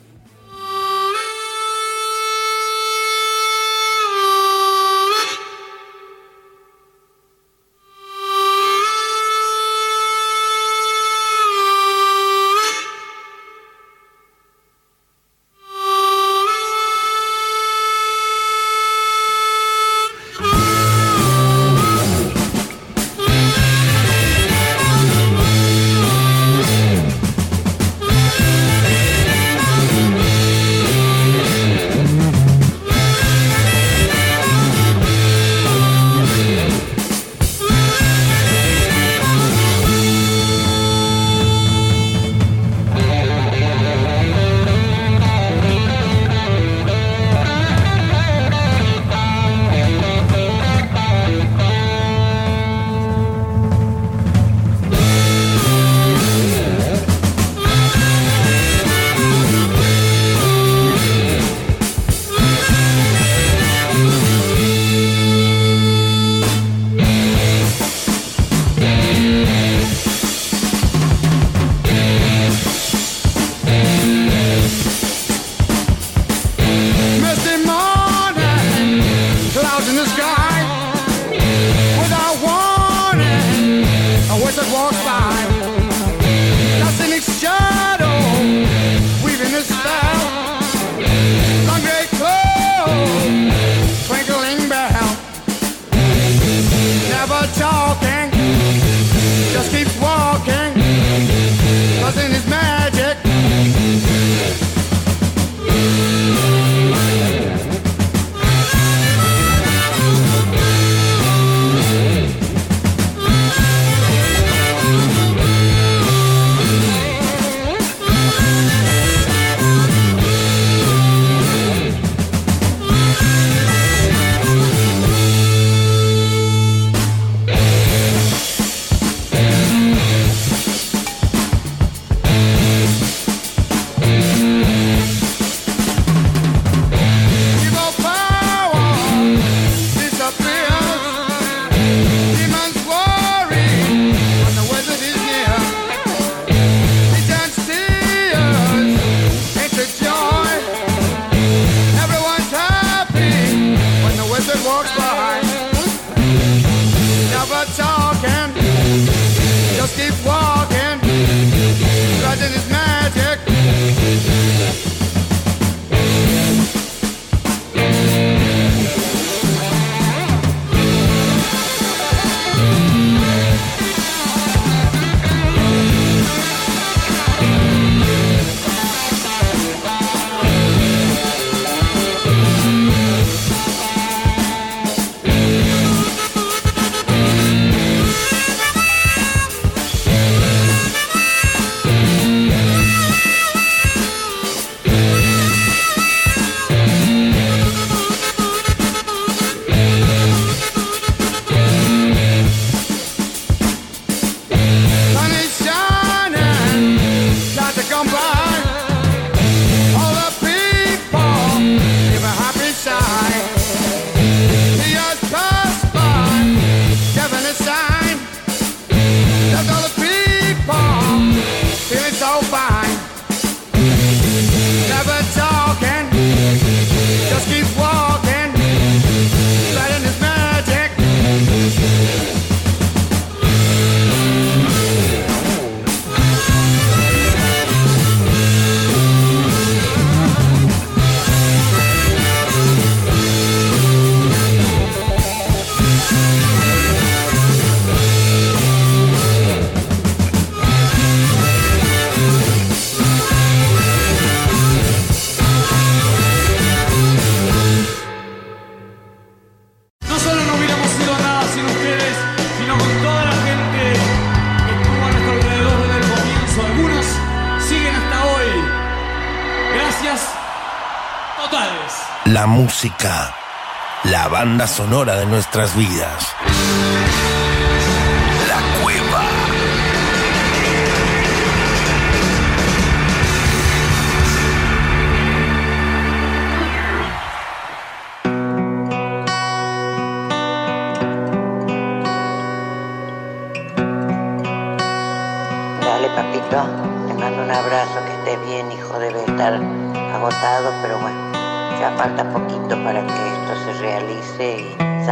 La banda sonora de nuestras vidas.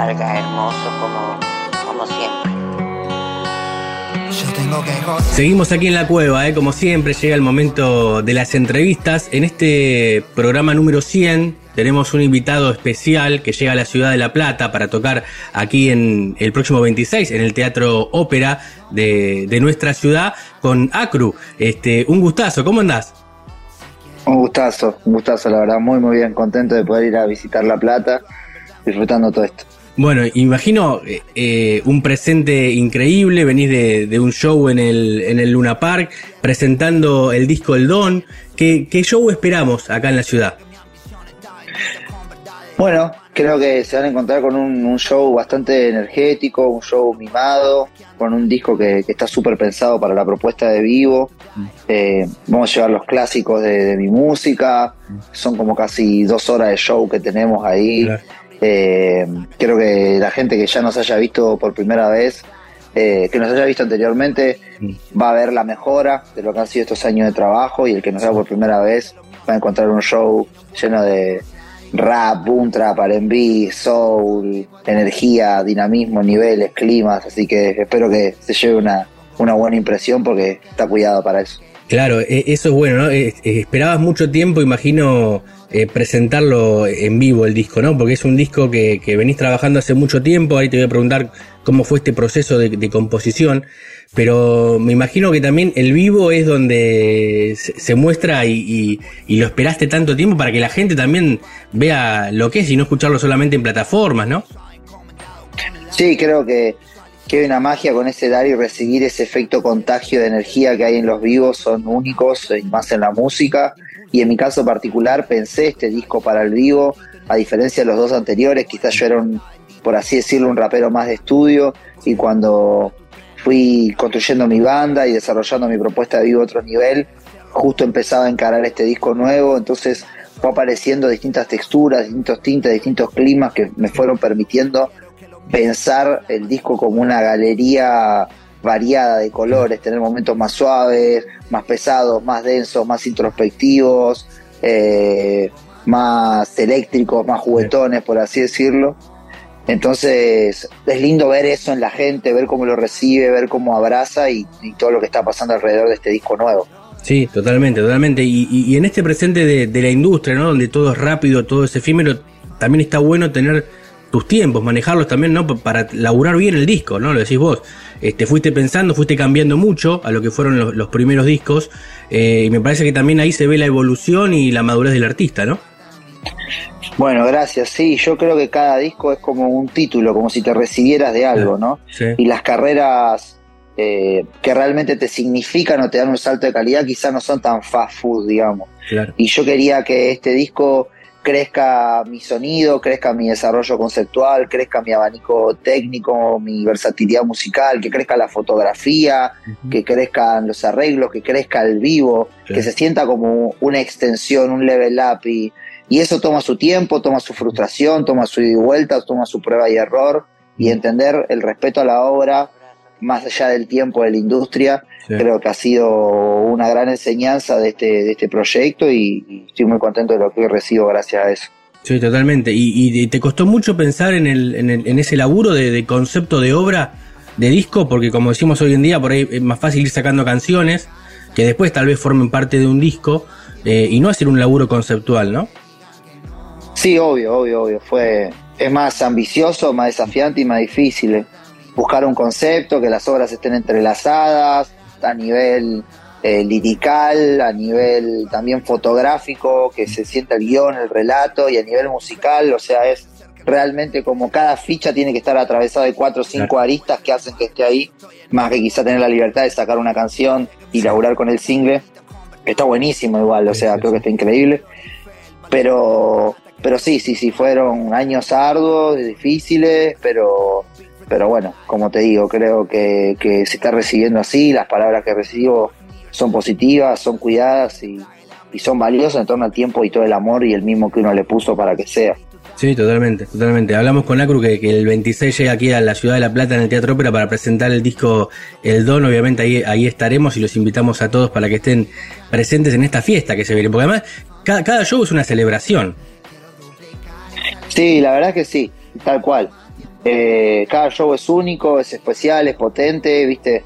Salga hermoso como, como siempre. Yo tengo que Seguimos aquí en la cueva, ¿eh? como siempre llega el momento de las entrevistas. En este programa número 100 tenemos un invitado especial que llega a la ciudad de La Plata para tocar aquí en el próximo 26 en el Teatro Ópera de, de nuestra ciudad con Acru. Este, un gustazo, ¿cómo andás? Un gustazo, un gustazo, la verdad, muy muy bien, contento de poder ir a visitar La Plata, disfrutando todo esto. Bueno, imagino eh, un presente increíble, venís de, de un show en el, en el Luna Park, presentando el disco El Don. ¿Qué, ¿Qué show esperamos acá en la ciudad? Bueno, creo que se van a encontrar con un, un show bastante energético, un show mimado, con un disco que, que está súper pensado para la propuesta de vivo. Eh, vamos a llevar los clásicos de, de mi música, son como casi dos horas de show que tenemos ahí. Claro. Eh, creo que la gente que ya nos haya visto por primera vez, eh, que nos haya visto anteriormente, va a ver la mejora de lo que han sido estos años de trabajo y el que nos vea por primera vez va a encontrar un show lleno de rap, boom trap, R&B, soul, energía, dinamismo, niveles, climas, así que espero que se lleve una, una buena impresión porque está cuidado para eso. Claro, e- eso es bueno, ¿no? Esperabas mucho tiempo, imagino, eh, presentarlo en vivo el disco, ¿no? Porque es un disco que, que venís trabajando hace mucho tiempo, ahí te voy a preguntar cómo fue este proceso de, composición, pero me imagino que también el vivo es donde se, se muestra y, y- y lo esperaste tanto tiempo para que la gente también vea lo que es y no escucharlo solamente en plataformas, ¿no? Sí, creo que, que hay una magia con ese dar y recibir ese efecto contagio de energía que hay en los vivos, son únicos, y más en la música. Y en mi caso particular pensé este disco para el vivo, a diferencia de los dos anteriores, quizás yo era un, por así decirlo, un rapero más de estudio, y cuando fui construyendo mi banda y desarrollando mi propuesta de vivo a otro nivel, justo empezaba a encarar este disco nuevo, entonces fue apareciendo distintas texturas, distintos tintes, distintos climas que me fueron permitiendo pensar el disco como una galería variada de colores, tener momentos más suaves, más pesados, más densos, más introspectivos, eh, más eléctricos, más juguetones, por así decirlo. Entonces es lindo ver eso en la gente, ver cómo lo recibe, ver cómo abraza y, y todo lo que está pasando alrededor de este disco nuevo. Sí, totalmente, totalmente. Y, y- y en este presente de, de la industria, ¿no? Donde todo es rápido, todo es efímero, también está bueno tener tus tiempos, manejarlos también, ¿no? Pa- Para laburar bien el disco, ¿no? Lo decís vos. Este, fuiste pensando, fuiste cambiando mucho a lo que fueron los, los primeros discos. eh, y me parece que también ahí se ve la evolución y la madurez del artista, ¿no? Bueno, gracias. Sí, yo creo que cada disco es como un título, como si te recibieras de algo, ¿no? Sí. Y las carreras eh, que realmente te significan o te dan un salto de calidad quizás no son tan fast food, digamos. Claro. Y yo quería que este disco crezca mi sonido, crezca mi desarrollo conceptual, crezca mi abanico técnico, mi versatilidad musical, que crezca la fotografía, que crezcan los arreglos, que crezca el vivo, Sí. que se sienta como una extensión, un level up y, y eso toma su tiempo, toma su frustración, toma su ida y vuelta, toma su prueba y error y entender el respeto a la obra más allá del tiempo de la industria Sí. creo que ha sido una gran enseñanza de este, de este proyecto y, y estoy muy contento de lo que recibo gracias a eso. Sí, totalmente. ¿Y, y te costó mucho pensar en, el, en, el- en ese laburo de, de concepto de obra de disco? Porque como decimos hoy en día, por ahí es más fácil ir sacando canciones que después tal vez formen parte de un disco eh, y no hacer un laburo conceptual, ¿no? Sí, obvio, obvio, obvio. Fue, es más ambicioso, más desafiante y más difícil. Buscar un concepto, que las obras estén entrelazadas a nivel eh, lirical, a nivel también fotográfico, que se sienta el guion, el relato y a nivel musical, o sea, es realmente como cada ficha tiene que estar atravesada de cuatro o cinco aristas que hacen que esté ahí, más que quizá tener la libertad de sacar una canción y laburar con el single. Está buenísimo igual, o sea, creo que está increíble. pero, pero sí, sí, sí, fueron años arduos, difíciles, pero, pero bueno, como te digo, creo que, que se está recibiendo así, las palabras que recibo son positivas, son cuidadas y, y son valiosas en torno al tiempo y todo el amor y el mismo que uno le puso para que sea. Sí, totalmente, totalmente. Hablamos con Acru que, que el 26 llega aquí a la Ciudad de La Plata en el Teatro Ópera para presentar el disco El Don. Obviamente ahí, ahí estaremos y los invitamos a todos para que estén presentes en esta fiesta que se viene. Porque además cada, cada show es una celebración. Sí, la verdad que sí, tal cual. Eh, cada show es único, es especial, es potente, viste.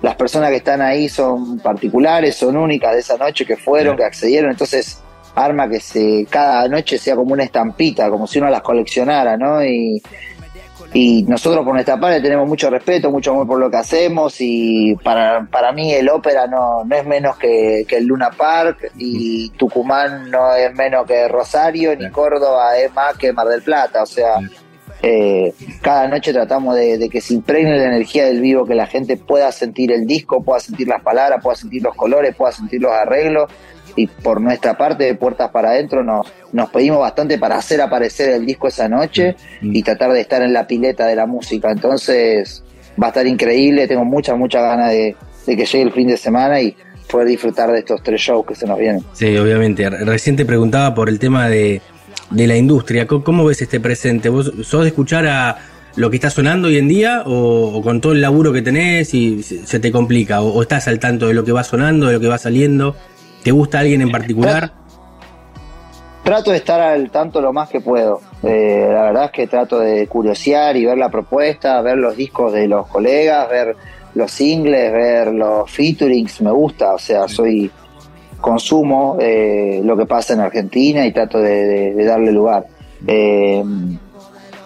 Las personas que están ahí son particulares, son únicas de esa noche que fueron, que accedieron, entonces arma que se cada noche sea como una estampita, como si uno las coleccionara, ¿no? Y, y nosotros por nuestra parte tenemos mucho respeto, mucho amor por lo que hacemos y para, para mí el ópera no, no es menos que, que el Luna Park y Tucumán no es menos que Rosario, ni Córdoba es más que Mar del Plata, o sea, eh, cada noche tratamos de, de que se impregne la energía del vivo, que la gente pueda sentir el disco, pueda sentir las palabras, pueda sentir los colores, pueda sentir los arreglos y por nuestra parte de puertas para adentro nos, nos pedimos bastante para hacer aparecer el disco esa noche y tratar de estar en la pileta de la música. Entonces va a estar increíble, tengo muchas, muchas ganas de, de que llegue el fin de semana y poder disfrutar de estos tres shows que se nos vienen. Sí, obviamente. Recién te preguntaba por el tema de, de la industria. ¿Cómo, cómo ves este presente? ¿Vos sos de escuchar a lo que está sonando hoy en día o, o con todo el laburo que tenés y se, se te complica? O, ¿O estás al tanto de lo que va sonando, de lo que va saliendo? ¿Te gusta alguien en particular? Trato de estar al tanto lo más que puedo. Eh, la verdad es que trato de curiosear y ver la propuesta, ver los discos de los colegas, ver los singles, ver los featurings, me gusta, o sea, soy consumo eh, lo que pasa en Argentina y trato de, de- de darle lugar. Eh,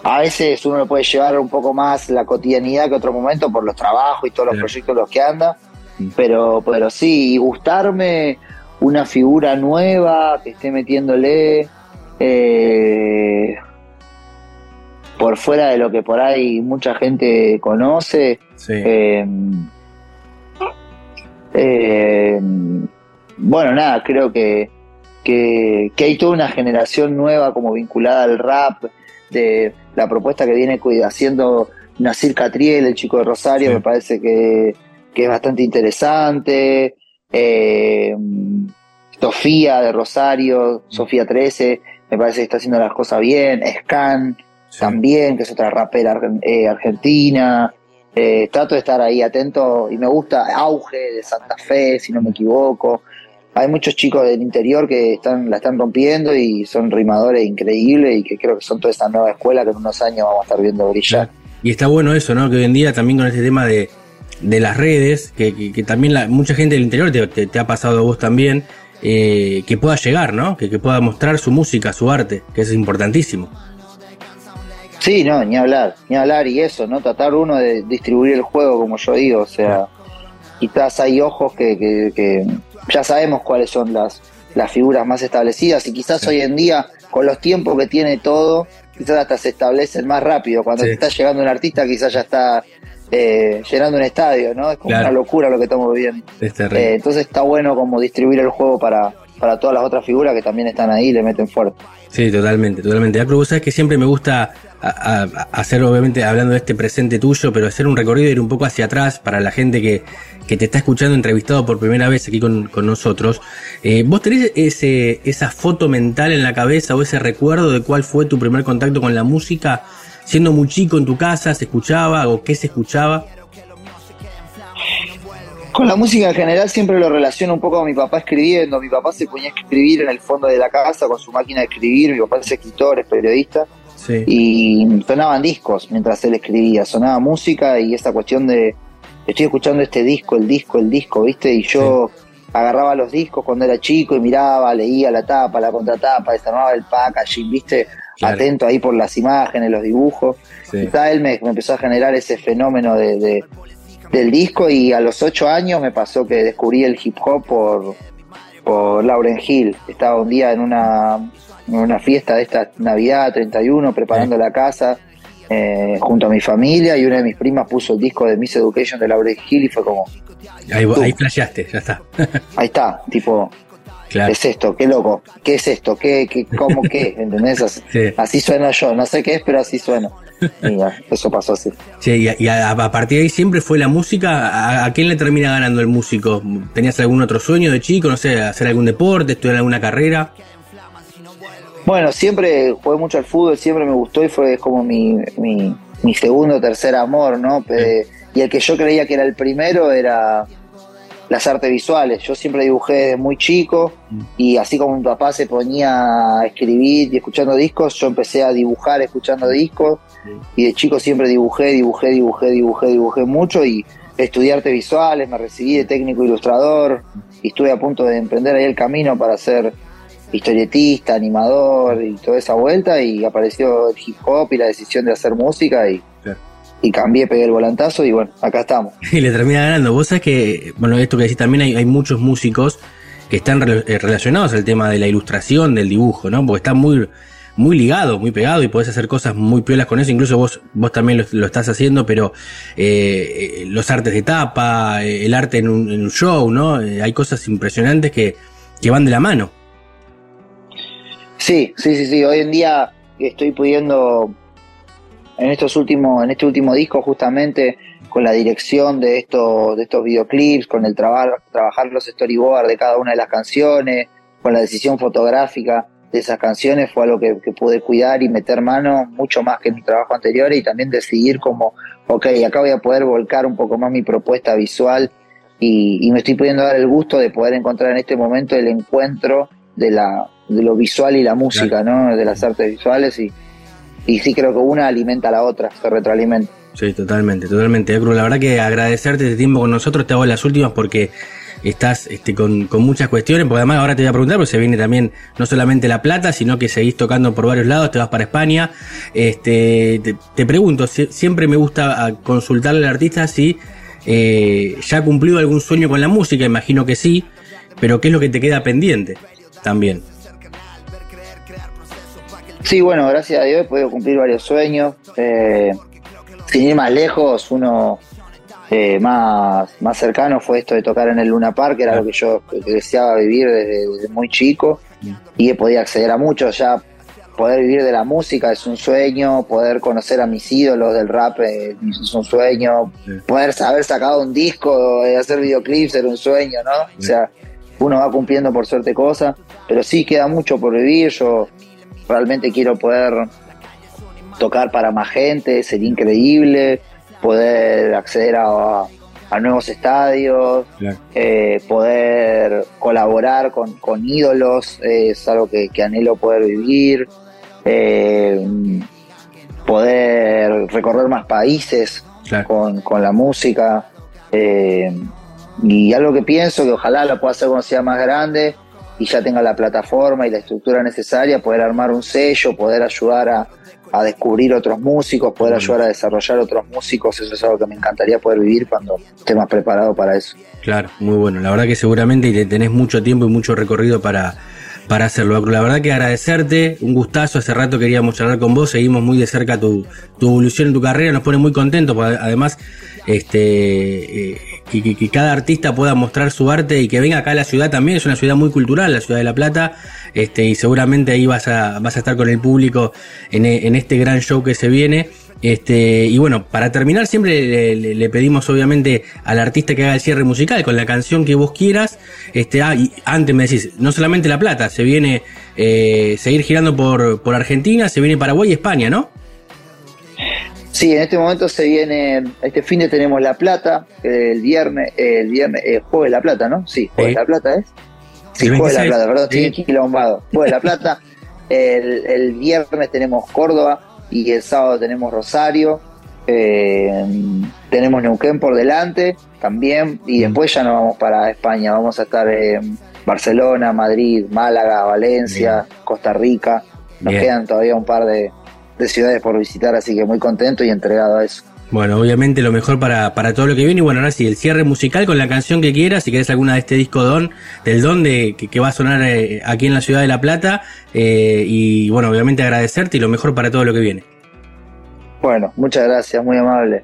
a veces uno le puede llevar un poco más la cotidianidad que otro momento por los trabajos y todos los proyectos en los que anda, pero, pero sí, y gustarme una figura nueva que esté metiéndole eh, por fuera de lo que por ahí mucha gente conoce. Sí. Eh, bueno, nada, creo que, que, que hay toda una generación nueva como vinculada al rap, de la propuesta que viene haciendo Nasir Catriel, el chico de Rosario, Sí. me parece que, que es bastante interesante. Eh, Sofía de Rosario, Sofía 13, me parece que está haciendo las cosas bien. Scan Sí. también, que es otra rapera eh, argentina. Eh, trato de estar ahí atento y me gusta Auge de Santa Fe, si no me equivoco. Hay muchos chicos del interior que están, la están rompiendo y son rimadores increíbles y que creo que son toda esta nueva escuela que en unos años vamos a estar viendo brillar. Y está bueno eso, ¿no? Que hoy en día también con este tema de, de las redes, que, que- que también la, mucha gente del interior te, te- te ha pasado a vos también, eh, que pueda llegar, ¿no? Que, que pueda mostrar su música, su arte, que eso es importantísimo. Sí, no, ni hablar, ni hablar y eso, ¿no? Tratar uno de distribuir el juego, como yo digo, o sea, quizás hay ojos que, que, que ya sabemos cuáles son las, las figuras más establecidas y quizás hoy en día, con los tiempos que tiene todo, quizás hasta se establecen más rápido. Cuando Sí. está llegando un artista, quizás ya está eh, llenando un estadio, ¿no? Es como Claro. una locura lo que estamos viviendo. Es. Eh, entonces está bueno como distribuir el juego para, para todas las otras figuras que también están ahí y le meten fuerte. Sí, totalmente, totalmente. Acro, vos sabés que siempre me gusta a- a- hacer, obviamente, hablando de este presente tuyo, pero hacer un recorrido, ir un poco hacia atrás para la gente que, que te está escuchando entrevistado por primera vez aquí con, con nosotros. Eh, ¿Vos tenés ese, esa foto mental en la cabeza o ese recuerdo de cuál fue tu primer contacto con la música? Siendo muy chico en tu casa, ¿se escuchaba o qué se escuchaba? Con la música en general siempre lo relaciono un poco con mi papá escribiendo. Mi papá se ponía a escribir en el fondo de la casa con su máquina de escribir. Mi papá es escritor, es periodista. Sí. Y sonaban discos mientras él escribía. Sonaba música y esa cuestión de estoy escuchando este disco, el disco, el disco, ¿viste? Y yo agarraba los discos cuando era chico y miraba, leía la tapa, la contratapa, desarmaba el packaging, ¿viste? Claro. Atento ahí por las imágenes, los dibujos. Sí. Quizá él me, me empezó a generar ese fenómeno de, de- del disco y a los ocho años me pasó que descubrí el hip hop por, por Lauren Hill. Estaba un día en una, una fiesta de esta Navidad 31 preparando la casa eh, junto a mi familia y una de mis primas puso el disco de Miss Education de Lauren Hill y fue como, Ahí, ahí flasheaste, ya está. ahí está, tipo, Claro. es esto? ¿Qué loco? ¿Qué es esto? ¿Qué, qué, ¿Cómo qué? ¿Entendés? Así, Sí. así sueno yo, no sé qué es, pero así sueno. Y ya, eso pasó así. Sí, y, a, y a- a partir de ahí siempre fue la música. ¿A, a quién le termina ganando el músico? ¿Tenías algún otro sueño de chico? No sé, hacer algún deporte, estudiar alguna carrera. Bueno, siempre jugué mucho al fútbol, siempre me gustó y fue como mi, mi, mi segundo o tercer amor, ¿no? Pe- Y el que yo creía que era el primero era las artes visuales. Yo siempre dibujé desde muy chico y así como mi papá se ponía a escribir y escuchando discos, yo empecé a dibujar escuchando discos y de chico siempre dibujé, dibujé, dibujé, dibujé, dibujé mucho y estudié artes visuales, me recibí de técnico ilustrador y estuve a punto de emprender ahí el camino para ser historietista, animador y toda esa vuelta y apareció el hip hop y la decisión de hacer música y, Claro. y cambié, pegué el volantazo y bueno, acá estamos. Y le termina ganando. Vos sabés que, bueno, esto que decís también, hay, hay muchos músicos que están eh, relacionados al tema de la ilustración, del dibujo, ¿no? Porque está muy, muy ligado, muy pegado y podés hacer cosas muy piolas con eso. Incluso vos, vos también lo, lo estás haciendo, pero eh, eh, los artes de tapa, eh, el arte en un, en un show, ¿no? Eh, hay cosas impresionantes que, que van de la mano. Sí, sí, sí, sí. Hoy en día estoy pudiendo, en estos últimos, en este último disco justamente, con la dirección de estos, de estos videoclips, con el trabajo, trabajar los storyboards de cada una de las canciones, con la decisión fotográfica de esas canciones, fue algo que, que pude cuidar y meter mano mucho más que en mi trabajo anterior y también decidir como, ok, acá voy a poder volcar un poco más mi propuesta visual y, y me estoy pudiendo dar el gusto de poder encontrar en este momento el encuentro de la de lo visual y la música, ¿no? De las artes visuales y, y sí creo que una alimenta a la otra, se retroalimenta. Sí, totalmente, totalmente. Cruz, la verdad que agradecerte este tiempo con nosotros, te hago las últimas porque estás este, con, con muchas cuestiones, porque además ahora te voy a preguntar, porque se viene también no solamente La Plata, sino que seguís tocando por varios lados, te vas para España. Este, te, te pregunto, si- siempre me gusta ah, consultarle al artista si eh, ya ha cumplido algún sueño con la música, imagino que sí, pero ¿qué es lo que te queda pendiente también? Sí, bueno, gracias a Dios he podido cumplir varios sueños. Eh, sin ir más lejos, uno eh, más, más cercano fue esto de tocar en el Luna Park, que era lo que yo deseaba vivir desde, desde muy chico y he podido acceder a mucho. Ya poder vivir de la música es un sueño, poder conocer a mis ídolos del rap es un sueño, poder haber sacado un disco, eh, hacer videoclips era un sueño, ¿no? O sea, uno va cumpliendo por suerte cosas, pero sí queda mucho por vivir. Yo realmente quiero poder tocar para más gente, sería increíble, poder acceder a, a nuevos estadios, Claro. eh, poder colaborar con, con ídolos, eh, es algo que, que anhelo poder vivir, eh, poder recorrer más países Claro. con, con la música. Y algo que pienso que ojalá lo pueda hacer cuando sea más grande y ya tenga la plataforma y la estructura necesaria, poder armar un sello, poder ayudar a, a descubrir otros músicos, poder ayudar a desarrollar otros músicos, eso es algo que me encantaría poder vivir cuando esté más preparado para eso. Claro, muy bueno. La verdad que seguramente te- tenés mucho tiempo y mucho recorrido para, para hacerlo. La verdad que agradecerte, un gustazo. Hace rato queríamos charlar con vos, seguimos muy de cerca tu, tu evolución en tu carrera, nos pone muy contentos, además este, eh, que, que- cada artista pueda mostrar su arte y que venga acá a la ciudad también, es una ciudad muy cultural, la ciudad de La Plata, este, y seguramente ahí vas a, vas a estar con el público en, e- en este gran show que se viene. Este, y bueno, para terminar, siempre le pedimos obviamente al artista que haga el cierre musical con la canción que vos quieras. Este, ah, y antes me decís, no solamente La Plata, se viene eh, seguir girando por, por Argentina, se viene Paraguay y España, ¿no? Sí, en este momento se viene, este fin de tenemos La Plata, el viernes, el viernes, eh, Jueves La Plata, ¿no? Sí, Jueves Sí. La Plata es. Sí, El Jueves La 26, Plata, perdón, sí. estoy quilombado. Jueves La Plata, el, el viernes tenemos Córdoba y el sábado tenemos Rosario, eh, tenemos Neuquén por delante también y después ya nos vamos para España, vamos a estar en Barcelona, Madrid, Málaga, Valencia, Costa Rica, nos Bien. quedan todavía un par de, de ciudades por visitar, así que muy contento y entregado a eso. Bueno, obviamente lo mejor para, para todo lo que viene. Y bueno, ahora sí, el cierre musical con la canción que quieras. Si querés alguna de este disco Don, del Don de, que, que va a sonar eh, aquí en la ciudad de La Plata. eh, y bueno, obviamente agradecerte y lo mejor para todo lo que viene. Bueno, muchas gracias, muy amable.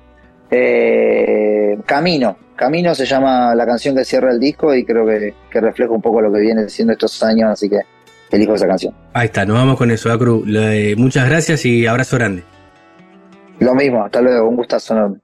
Eh, camino, Camino se llama la canción que cierra el disco y creo que, que refleja un poco lo que viene siendo estos años, así que elijo esa canción. Ahí está, nos vamos con eso, Acru. Le- muchas gracias y abrazo grande. Lo mismo, hasta luego, un gustazo enorme.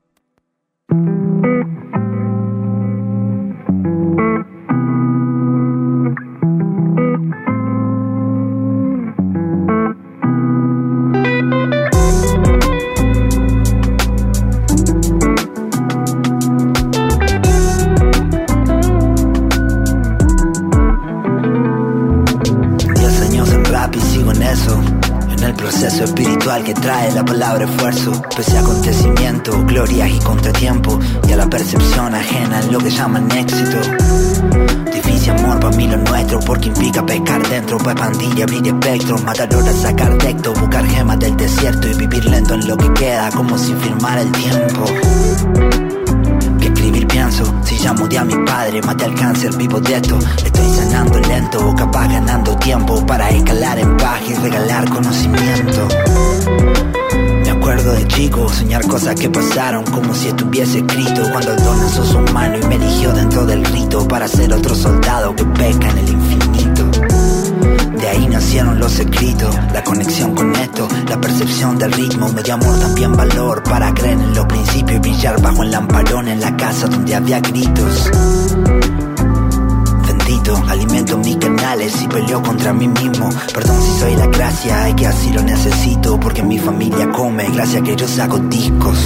La palabra esfuerzo. Pese a acontecimientos, glorias y contratiempos. Y a la percepción ajena en lo que llaman éxito. Difícil amor para mí lo nuestro porque implica pescar dentro pues pandilla abrir espectro matar horas sacar texto buscar gemas del desierto y vivir lento en lo que queda como si firmara el tiempo pienso Si ya mudé a mi padre, maté al cáncer, vivo de esto Estoy sanando lento, capaz ganando tiempo Para escalar en paz y regalar conocimiento acuerdo de chico, soñar cosas que pasaron Como si estuviese escrito. Cuando el don lanzó su mano y me eligió dentro del rito Para ser otro soldado que pesca en el infinito. De ahí nacieron los escritos, la conexión con esto, la percepción del ritmo, me dio amor también valor para creer en los principios y brillar bajo el lamparón en la casa donde había gritos. Alimento mis canales y peleo contra mí mismo. Perdón si soy la gracia, hay que así lo necesito, porque mi familia come, gracias a que yo saco discos.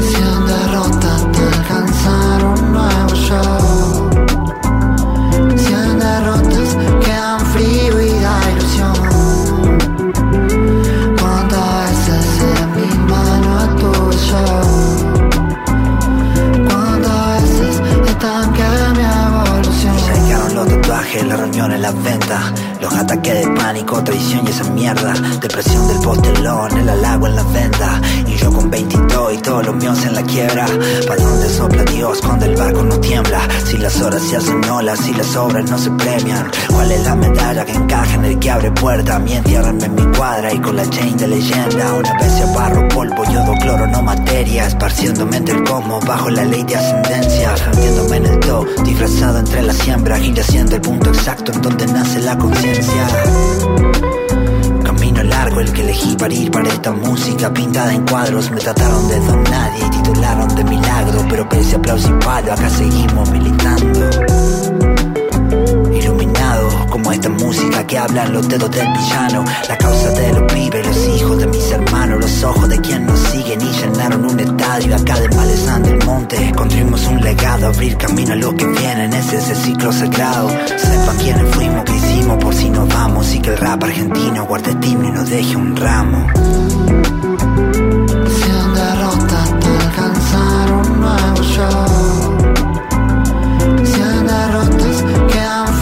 Cien derrotas te alcanzar un nuevo show. Reuniones, las ventas, los ataques de pánico, traición y esa mierda. Depresión del postelón, el halago en las vendas. Y yo con 22 y todos los míos en la quiebra. ¿Pa' dónde sopla Dios cuando el barco no tiembla? Si las horas se hacen olas, si las obras no se premian. ¿Cuál es la medalla que encaja en el que abre puerta? Mi entiérrenme en mi cuadra y con la chain de leyenda. Una vez se barro, polvo, yodo, cloro, no materia. Esparciéndome entre el cosmos bajo la ley de ascendencia. Hundiéndome en el do, disfrazado entre las siembras. Y haciendo el punto exacto en donde nace la conciencia. Camino largo el que elegí para ir para esta música pintada en cuadros. Me trataron de don nadie y titularon de milagro. Pero pese a aplauso y palo, acá seguimos militando. Como esta música que hablan los dedos del villano. La causa de los pibes, los hijos de mis hermanos, los ojos de quien nos siguen y llenaron un estadio acá de Malezán del Monte. Construimos un legado, abrir camino a los que vienen, ese es el ciclo sagrado. Sepan quiénes fuimos, qué hicimos por si nos vamos y que el rap argentino guarde timbre y nos deje un ramo. Cien derrotas te alcanzar un nuevo. Cien derrotas quedan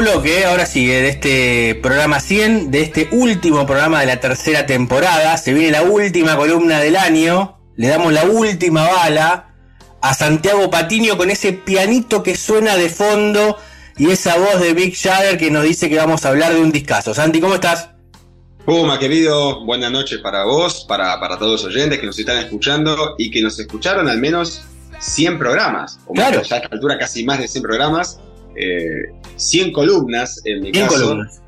bloque, ahora sigue, de este programa 100, de este último programa de la tercera temporada. Se viene la última columna del año. Le damos la última bala a Santiago Patiño con ese pianito que suena de fondo y esa voz de Big Jagger que nos dice que vamos a hablar de un discazo. Santi, ¿cómo estás? Puma, querido, buenas noches para vos, para, para todos los oyentes que nos están escuchando y que nos escucharon al menos 100 programas. Claro. Ya a esta altura casi más de 100 programas. Eh, 100 columnas, en mi 100 caso. columnas.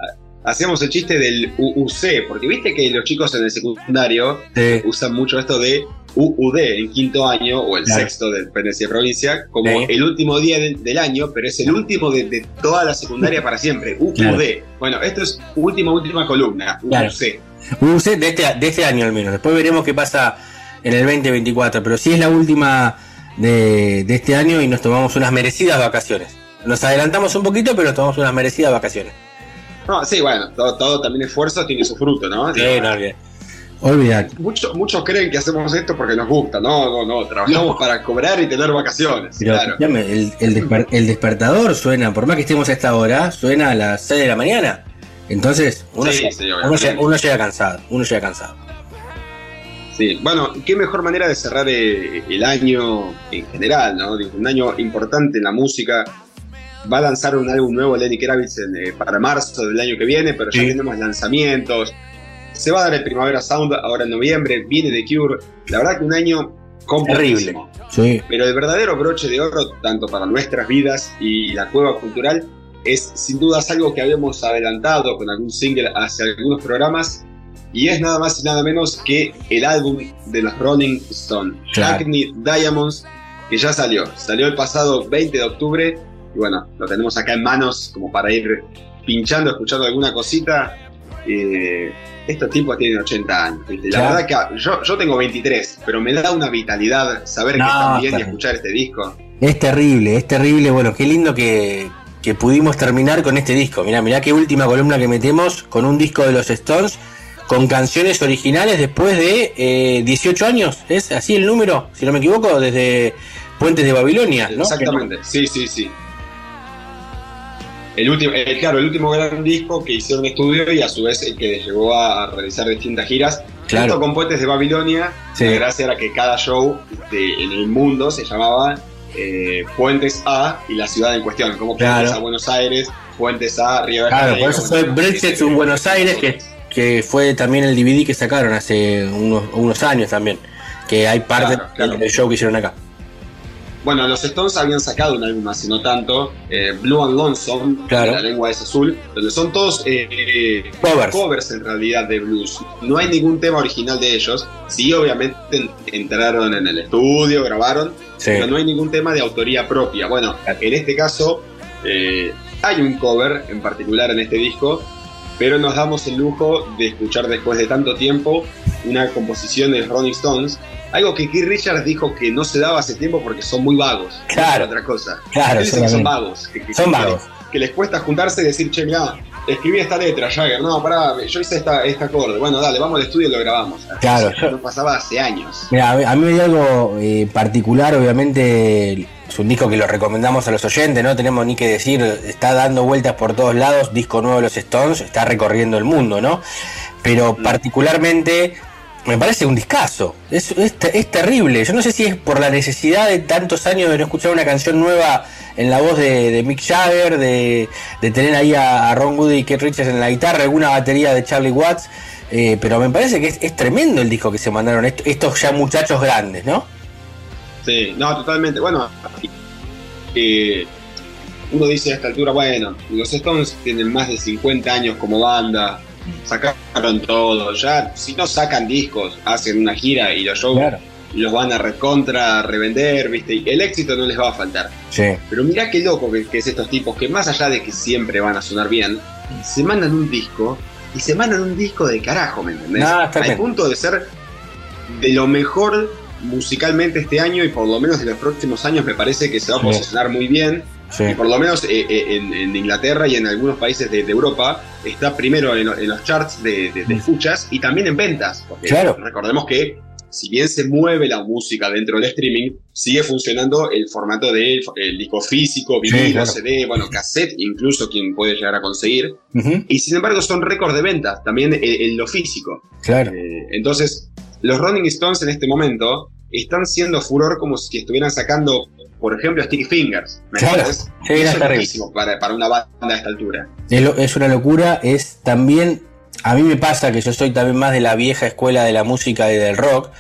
Hacíamos el chiste del UUC, porque viste que los chicos en el secundario Sí. usan mucho esto de UUD en quinto año o el Claro. sexto de dependencia de provincia como Sí. el último día del, del año, pero es el último de, de toda la secundaria para siempre. UUD. Claro. Bueno, esto es última, última columna. Claro. UUC. UC de este, de este año al menos. Después veremos qué pasa en el 2024. Pero sí es la última de, de este año y nos tomamos unas merecidas vacaciones. Nos adelantamos un poquito, pero tomamos unas merecidas vacaciones. No, sí, bueno, todo, todo también esfuerzo tiene su fruto, ¿no? Sí, no olvidé. Olvidate. Muchos, muchos creen que hacemos esto porque nos gusta. No, no, no. Trabajamos para cobrar y tener vacaciones. Pero claro. el, el desper- el despertador suena, por más que estemos a esta hora, suena a las 6 de la mañana. Entonces, uno, Sí, llega, sí, uno, obviamente. llega, uno llega cansado. Uno llega cansado. Sí, bueno, qué mejor manera de cerrar eh, el año en general, ¿no? Digo, Un año importante en la música. Va a lanzar un álbum nuevo Lenny Kravitz en, eh, para marzo del año que viene, pero ya Sí. tenemos lanzamientos. Se va a dar el Primavera Sound ahora en noviembre, viene The Cure. La verdad que un año Terrible. Sí. Pero el verdadero broche de oro, tanto para nuestras vidas y la cueva cultural, es sin dudas algo que habíamos adelantado con algún single hacia algunos programas, y es nada más y nada menos que el álbum de los Rolling Stones, Claro. Diamonds, que ya salió. Salió el pasado 20 de octubre, y bueno, lo tenemos acá en manos como para ir pinchando, escuchando alguna cosita. Eh, estos tipos tienen 80 años. ¿viste? La Claro. verdad que yo, yo tengo 23, pero me da una vitalidad saber No, que están bien y escuchar este disco. Es terrible, es terrible. Bueno, qué lindo que, que pudimos terminar con este disco. Mirá, mirá qué última columna que metemos con un disco de los Stones con canciones originales después de eh, 18 años. ¿Es así el número? Si no me equivoco, desde Puentes de Babilonia, ¿no? Exactamente, sí, sí, sí. El último, eh, claro, el último gran disco que hicieron estudio y a su vez el que llevó a, realizar distintas giras. Claro. Junto con Puentes de Babilonia, Sí. la gracia era que cada show de- en el mundo se llamaba eh, Puentes a y la ciudad en cuestión, como Claro. Puentes a Buenos Aires, Puentes a Río de Claro, por eso fue Brexit en Buenos Aires, que, que fue también el DVD que sacaron hace unos, unos años también. Que hay parte Claro, claro. del show que hicieron acá. Bueno, los Stones habían sacado un álbum hace no tanto, eh, Blue and Lonesome, Claro. La lengua es azul, donde son todos eh, eh, Covers. en realidad de blues. No hay ningún tema original de ellos. Sí, obviamente en- entraron en el estudio, grabaron, Sí. pero no hay ningún tema de autoría propia. Bueno, en este caso eh, hay un cover en particular en este disco, pero nos damos el lujo de escuchar después de tanto tiempo una composición de Rolling Stones. Algo que Keith Richards dijo que no se daba hace tiempo porque son muy vagos. No Claro. es Otra cosa. Claro, Él dice que son vagos. que- que- Son vagos. Que les cuesta juntarse y decir, che, mirá, escribí esta letra, Jagger. No, pará, yo hice esta, este acorde. Bueno, dale, vamos al estudio y lo grabamos. Claro. Eso No pasaba hace años. Mira, a mí- me dio algo eh, particular, obviamente es un disco que lo recomendamos a los oyentes, no tenemos ni que decir, está dando vueltas por todos lados, disco nuevo de los Stones, está recorriendo el mundo, ¿no? Pero particularmente me parece un discazo, es, es, es terrible, yo no sé si es por la necesidad de tantos años de no escuchar una canción nueva en la voz de, de Mick Jagger, de, de tener ahí a, a Ron Wood y Keith Richards en la guitarra, alguna batería de Charlie Watts, eh, pero me parece que es, es tremendo el disco que se mandaron est- estos ya muchachos grandes, ¿no? Sí, no, totalmente. Bueno, eh, uno dice a esta altura, bueno, los Stones tienen más de 50 años como banda, sacaron todo, ya, si no sacan discos, hacen una gira y los shows Claro. Los van a recontra, revender, ¿viste? Y el éxito no les va a faltar. Sí. Pero mirá qué loco que, que es estos tipos que más allá de que siempre van a sonar bien, se mandan un disco y se mandan un disco de carajo, ¿me entendés? No, Al bien. punto de ser de lo mejor musicalmente este año y por lo menos en los próximos años me parece que se va a Sí. posicionar muy bien. Sí. Y por lo menos eh, eh, en, en Inglaterra y en algunos países de, de Europa está primero en, en los charts de, de- de escuchas y también en ventas. Porque Claro. recordemos que si bien se mueve la música dentro del streaming, sigue funcionando el formato del el disco físico, Sí, vinilo, claro. CD, bueno, cassette, incluso quien puede llegar a conseguir. Y sin embargo son récords de ventas también en, en lo físico. Claro. Eh, entonces, los Rolling Stones en este momento están siendo furor como si estuvieran sacando, por ejemplo, Sticky Fingers. ¿me Claro. Sí, eso es para, para una banda a esta altura. Es, lo- es una locura, es también, a mí me pasa que yo soy también más de la vieja escuela de la música y del rock,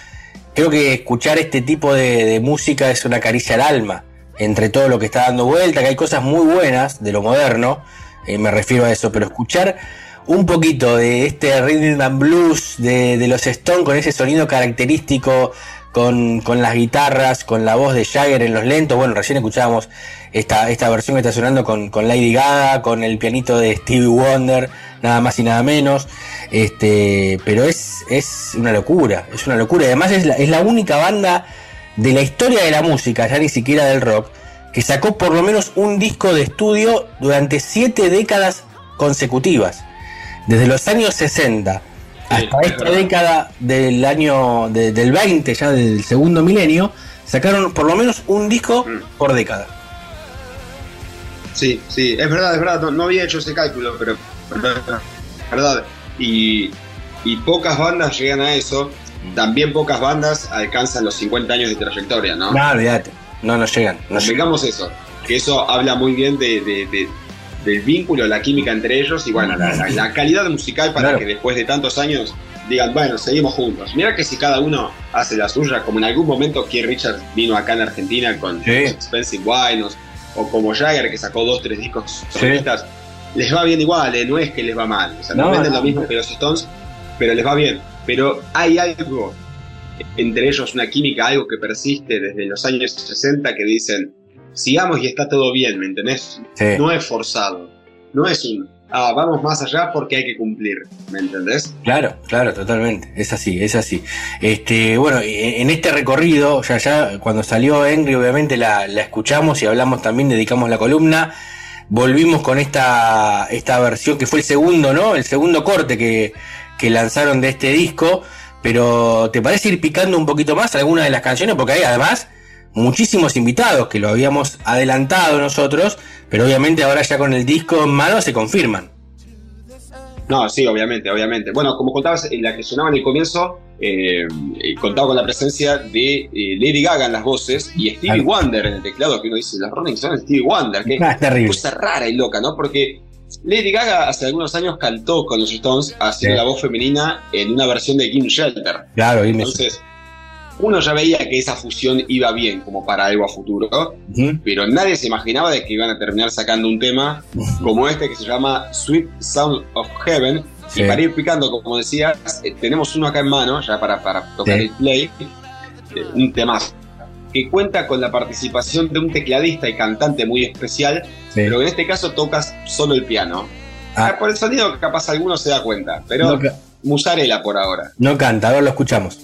creo que escuchar este tipo de, música es una caricia al alma, entre todo lo que está dando vuelta, que hay cosas muy buenas de lo moderno, eh, me refiero a eso, pero escuchar un poquito de este rhythm and blues de, de los Stones con ese sonido característico, con, con las guitarras, con la voz de Jagger en los lentos, bueno, recién escuchábamos esta, esta versión que está sonando con, con Lady Gaga, con el pianito de Stevie Wonder, nada más y nada menos. Este, pero es, es una locura, es una locura. Además es la, es la única banda de la historia de la música, ya ni siquiera del rock, que sacó por lo menos un disco de estudio durante siete décadas consecutivas. Desde los años 60 hasta es esta década del año de- del 20, ya del segundo milenio, sacaron por lo menos un disco Mm. por década. Sí, sí, es verdad, es verdad, no, no había hecho ese cálculo, pero es verdad. Y, y pocas bandas llegan a eso, también pocas bandas alcanzan los 50 años de trayectoria, ¿no? No, olvídate. No, no llegan. No llegan. Eso, que eso habla muy bien de, de- de- del vínculo, la química entre ellos y bueno, la, la- la calidad musical para Claro. que después de tantos años digan, bueno, seguimos juntos. Mira que si cada uno hace la suya, como en algún momento Keith Richards vino acá en Argentina con Sí. Expensive Wine, o, como Jagger que sacó dos, tres discos Sí. solistas, les va bien igual, eh, no es que les va mal. O sea, no, No, venden no. lo mismo que los Stones, pero les va bien. Pero hay algo entre ellos una química, algo que persiste desde los años 60 que dicen, sigamos y está todo bien, ¿me entendés? Sí. No es forzado, no es un, ah, vamos más allá porque hay que cumplir, ¿me entendés? Claro, claro, totalmente. Es así, es así. Este, bueno, e- en este recorrido, ya ya cuando salió Henry, obviamente la, la escuchamos y hablamos también, dedicamos la columna. Volvimos con esta, esta versión que fue el segundo, ¿no? El segundo corte que, que lanzaron de este disco. Pero, ¿te parece ir picando un poquito más alguna de las canciones? Porque hay además muchísimos invitados que lo habíamos adelantado nosotros, pero obviamente ahora ya con el disco en mano se confirman. No, sí, obviamente, obviamente. Bueno, como contabas, en la que sonaba en el comienzo, eh, eh, contaba con la presencia de eh, Lady Gaga en las voces y Stevie. Wonder en el teclado, que uno dice, los Rolling Stones, Stevie Wonder, que Ah, es terrible. cosa rara y loca, ¿no? Porque Lady Gaga hace algunos años cantó con los Stones haciendo Sí. la voz femenina en una versión de Kim Shelter. Claro, dime. Entonces, uno ya veía que esa fusión iba bien como para algo a futuro, pero nadie se imaginaba de que iban a terminar sacando un tema como este que se llama Sweet Sound of Heaven. Sí. Y para ir picando, como decías, eh, tenemos uno acá en mano, ya para, para tocar Sí. el play, eh, un temazo que cuenta con la participación de un tecladista y cantante muy especial, Sí. pero en este caso tocas solo el piano. Ah. Por el sonido capaz alguno se da cuenta, pero No musarela por ahora. No canta, ahora lo escuchamos.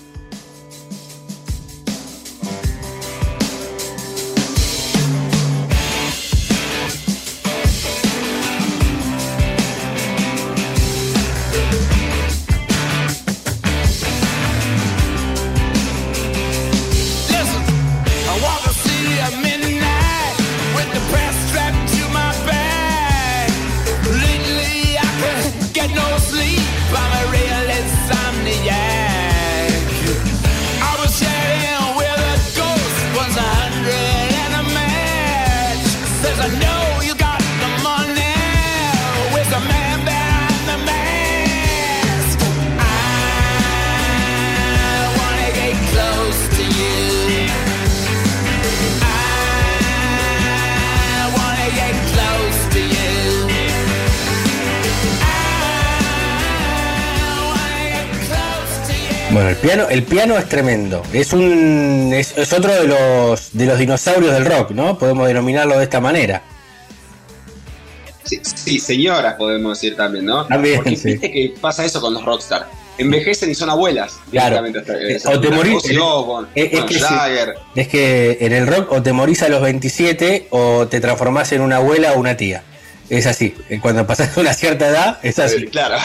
Bueno, el piano, el piano es tremendo. Es un es, es otro de los de los dinosaurios del rock, ¿no? Podemos denominarlo de esta manera. Sí, sí, señoras podemos decir también, ¿no? También, Porque sí. viste que pasa eso con los rockstar. Envejecen y son abuelas. Claro. Eh, o te morís- Ozzy Osbourne, es- bueno, que. Es que en el rock o te morís a los 27 o te transformás en una abuela o una tía. Es así. Eh, Cuando pasas una cierta edad, es así. Eh, claro.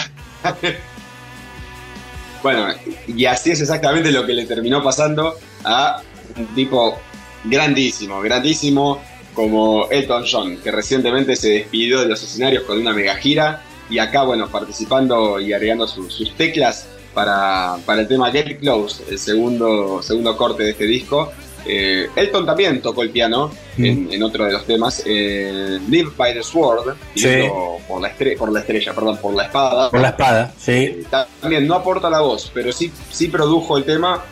bueno, y así es exactamente lo que le terminó pasando a un tipo grandísimo, grandísimo como Elton John, que recientemente se despidió de los escenarios con una mega gira y acá, bueno, participando y agregando su- sus teclas para, para el tema Get Close, el segundo, segundo corte de este disco. Eh, Elton también tocó el piano en, en otro de los temas, eh, Live by the Sword, Sí. por, la estre- por la estrella, perdón, por la espada. Por la espada, sí. Eh, También no aporta la voz, pero sí, sí produjo el tema,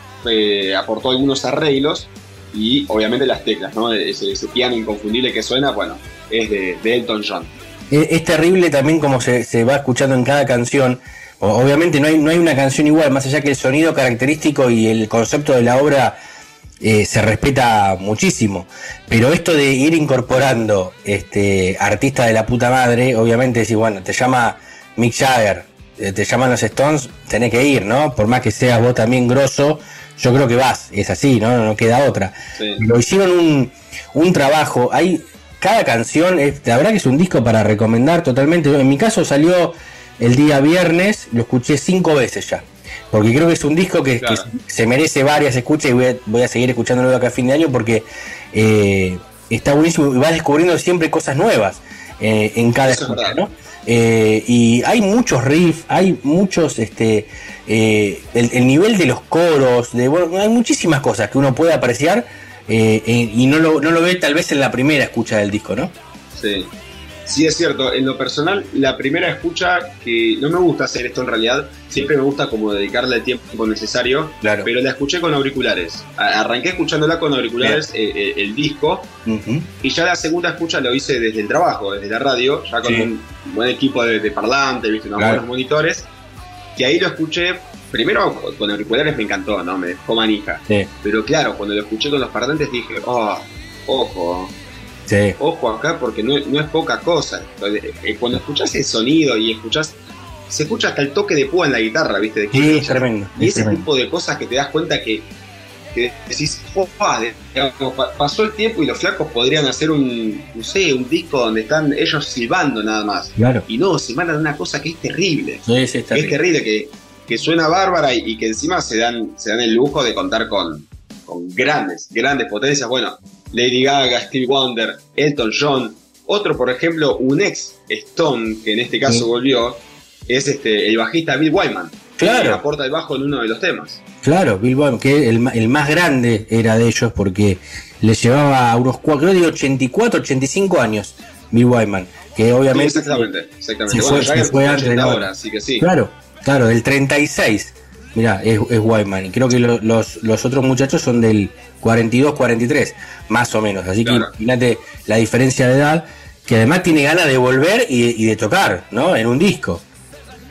aportó algunos arreglos y obviamente las teclas, ¿no? Ese, ese piano inconfundible que suena, bueno, es de, de Elton John. Es, es terrible también como se, se va escuchando en cada canción. Obviamente no hay, no hay una canción igual, más allá que el sonido característico y el concepto de la obra eh, se respeta muchísimo. Pero esto de ir incorporando este artista de la puta madre, obviamente si bueno, te llama Mick Jagger, eh, te llaman los Stones, tenés que ir, ¿no? Por más que seas vos también grosso, yo creo que vas, es así, ¿no? No queda otra. Sí. Lo hicieron un, un trabajo, hay cada canción, es- la verdad que es un disco para recomendar totalmente. En mi caso salió el día viernes, lo escuché cinco veces ya. Porque creo que es un disco que, Claro. que se merece varias escuchas y voy a, voy a seguir escuchándolo acá a fin de año porque eh, está buenísimo y vas descubriendo siempre cosas nuevas eh, en cada Eso es escucha. ¿no? Eh, y hay muchos riffs, hay muchos, este, eh, el, el nivel de los coros, de, bueno, hay muchísimas cosas que uno puede apreciar eh, eh, y no lo, no lo ve tal vez en la primera escucha del disco, ¿no? Sí. Sí, es cierto. En lo personal, la primera escucha, que no me gusta hacer esto en realidad, siempre me gusta como dedicarle el tiempo necesario, Claro. pero la escuché con auriculares. Arranqué escuchándola con auriculares, eh, eh, el disco, y ya la segunda escucha lo hice desde el trabajo, desde la radio, ya con Sí. un buen equipo de, de parlante, ¿viste? unos Claro. buenos monitores, que ahí lo escuché, primero con auriculares me encantó, ¿no? Me dejó manija. Sí, Pero claro, cuando lo escuché con los parlantes dije, oh, ojo, sí. ojo acá porque no, no es poca cosa. Eh, Cuando escuchás el sonido y escuchás, se escucha hasta el toque de púa en la guitarra, ¿viste? De que Sí, es escuchas. tremendo. Y es ese tremendo. tipo de cosas que te das cuenta que, que decís, digamos, pa- pasó el tiempo y los flacos podrían hacer un, no sé, un disco donde están ellos silbando nada más. Claro. Y no, se mandan una cosa que es terrible. Sí, sí, está Que es terrible, que, que suena bárbara y, y que encima se dan, se dan el lujo de contar con, con grandes, grandes potencias. Bueno, Lady Gaga, Steve Wonder, Elton John. Otro, por ejemplo, un ex Stone, que en este caso Sí. volvió, es este el bajista Bill Wyman. Claro. Que aporta el bajo en uno de los temas. Claro, Bill Wyman, que el, el más grande era de ellos porque le llevaba a unos creo de 84, 85 años Bill Wyman, que Sí, obviamente exactamente, exactamente. se bueno, fue- se fue antes de 80 la hora. ahora, así que sí. Claro, claro, del 36. Mirá, es, es Wyman. Y creo que lo- los, los otros muchachos son del 42, 43, más o menos. Así Claro. que imagínate la diferencia de edad, que además tiene ganas de volver y, y de tocar, ¿no? En un disco.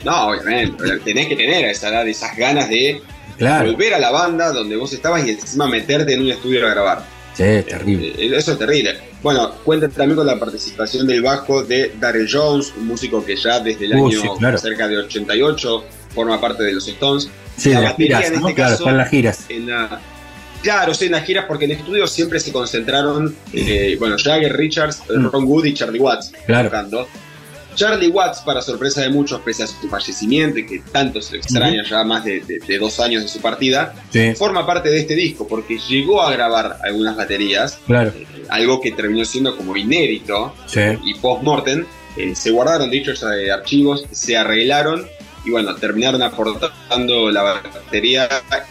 No, obviamente, tenés que tener a esa edad esas ganas de Claro. volver a la banda donde vos estabas y encima meterte en un estudio a grabar. Sí, es terrible. Eh, Eso es terrible. Bueno, cuenta también con la participación del bajo de Darrell Jones, un músico que ya desde el Uh, año sí, claro. cerca de 88 forma parte de los Stones. Sí, La las giras, en ¿no? este Claro, caso, están las giras. en la- Claro, sí, en las giras, porque en el estudio siempre se concentraron, eh, bueno, Jagger, Richards, Ron Wood y Charlie Watts Mm. Claro. tocando. Charlie Watts, para sorpresa de muchos, pese a su fallecimiento y que tanto se lo extraña ya más de, de- de dos años de su partida, Sí, forma parte de este disco porque llegó a grabar algunas baterías, claro. eh, algo que terminó siendo como inédito Sí. y post-mortem. eh, se guardaron dichos archivos, se arreglaron y bueno, terminaron aportando la batería